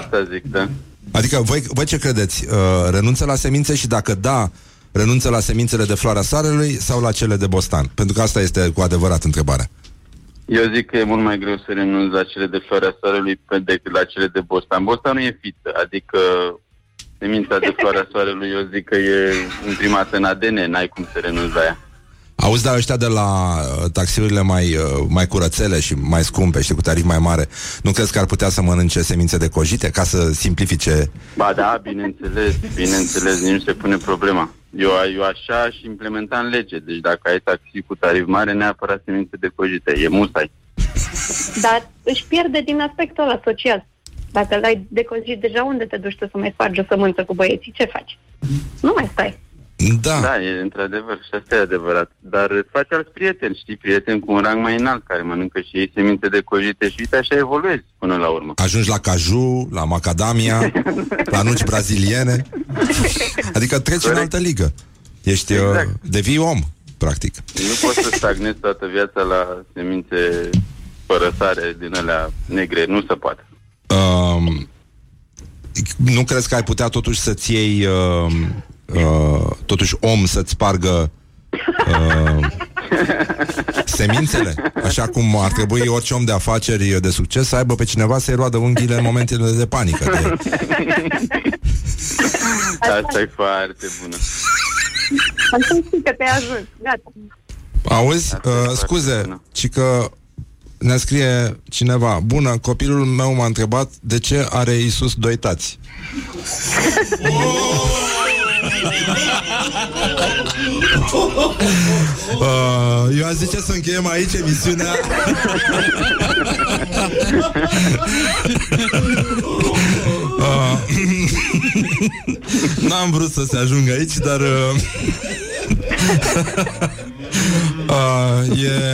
Asta zic, da. Adică voi, voi ce credeți? Uh, renunță la semințe și dacă da, renunță la semințele de floarea soarelui sau la cele de bostan? Pentru că asta este cu adevărat întrebarea. Eu zic că e mult mai greu să renunți la cele de floarea soarelui pe- decât la cele de bostan. Bostanul e fiță, adică semința de floarea soarelui, eu zic că e imprimată în ADN, n-ai cum să renunți la ea. Auzi, dar ăștia de la uh, taxiurile mai, uh, mai curățele și mai scumpe, știi, cu tarif mai mare, nu crezi că ar putea să mănânce semințe de cojite ca să simplifice? Ba da, bineînțeles, bineînțeles, nici nu se pune problema. Eu, eu așa aș implementa în lege. Deci dacă ai taxi cu tarif mare, neapărat semințe de cojite. E musai. Dar își pierde din aspectul ăla social. Dacă l-ai deconzit deja, unde te duci tu să mai spargi o sămânță cu băieții? Ce faci? Nu mai stai. Da. Da, e într-adevăr și asta e adevărat. Dar îți faci alți prieteni, știi, prieteni cu un rang mai înalt care mănâncă și ei semințe de cojite și uite așa evoluezi până la urmă. Ajungi la caju, la macadamia, la nuci braziliene. Adică treci în altă ligă. Ești, Exact. uh, devii om, practic. Nu poți să stagnezi toată viața la semințe fără sare din alea negre. Nu se poate. Um, nu crezi că ai putea totuși să-ți iei uh, uh, totuși om să-ți spargă uh, semințele? Așa cum ar trebui orice om de afaceri de succes să aibă pe cineva să-i roadă unghiile în momentele de panică. De... Asta e foarte bună. Atunci știi că te-ai ajuns. Gata. Auzi? Uh, scuze, ci că ne scrie cineva Bună, copilul meu m-a întrebat De ce are Isus doi tați? Uh, Eu aș zice să încheiem aici emisiunea. Uh, N-am vrut să se ajungă aici Dar uh, Uh,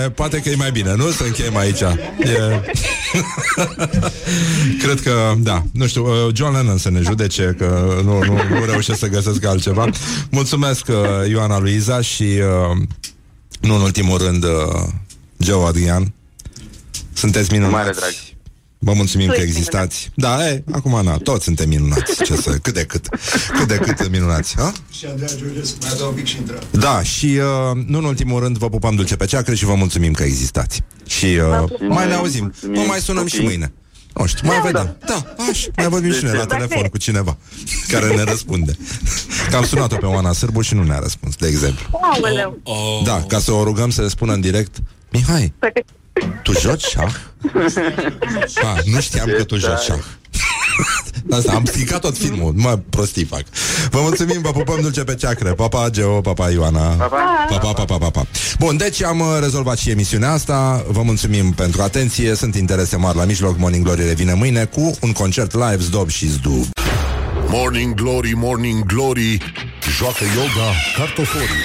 e, poate că e mai bine, nu? Să încheiem aici. E... Cred că, da, nu știu, uh, John Lennon să ne judece că nu, nu, nu reușesc să găsesc altceva. Mulțumesc, uh, Ioana Luiza și, uh, nu în ultimul rând, uh, Joe Adrian. Sunteți minunați. Mare drag. Vă mulțumim Tu că ești existați. Da, e, acum, na, toți suntem minunați. Ce să, cât de cât. Cât de cât minunați. Ha? Și Andreea Georgescu mai avea un pic și intră. Da, și uh, nu în ultimul rând vă pupăm dulce pe ceacră și vă mulțumim că existați. Și uh, mai ne auzim. Mulțumim, Vă mai sunăm și copii. mâine. Nu știu, mai vedem. Da, așa, mai vorbim și noi la telefon cu cineva care ne răspunde. Că am sunat-o pe Oana Sârbu și nu ne-a răspuns, de exemplu. Aoleu. Da, ca să o rugăm să ne spună în direct Mihai, tu joci șah? Ah, nu știam că tu joci șah. Asta, am stricat tot filmul, mă, prostii fac. Vă mulțumim, vă pupăm dulce pe ceacră. Papa, Geo, papa, Ioana. Pa, pa. Pa, pa, pa, pa, pa, pa. Bun, deci am uh, rezolvat și emisiunea asta. Vă mulțumim pentru atenție. Sunt interese mari la mijloc. Morning Glory revine mâine cu un concert live, zdob și zdub. Morning Glory, Morning Glory Joacă yoga cartoforii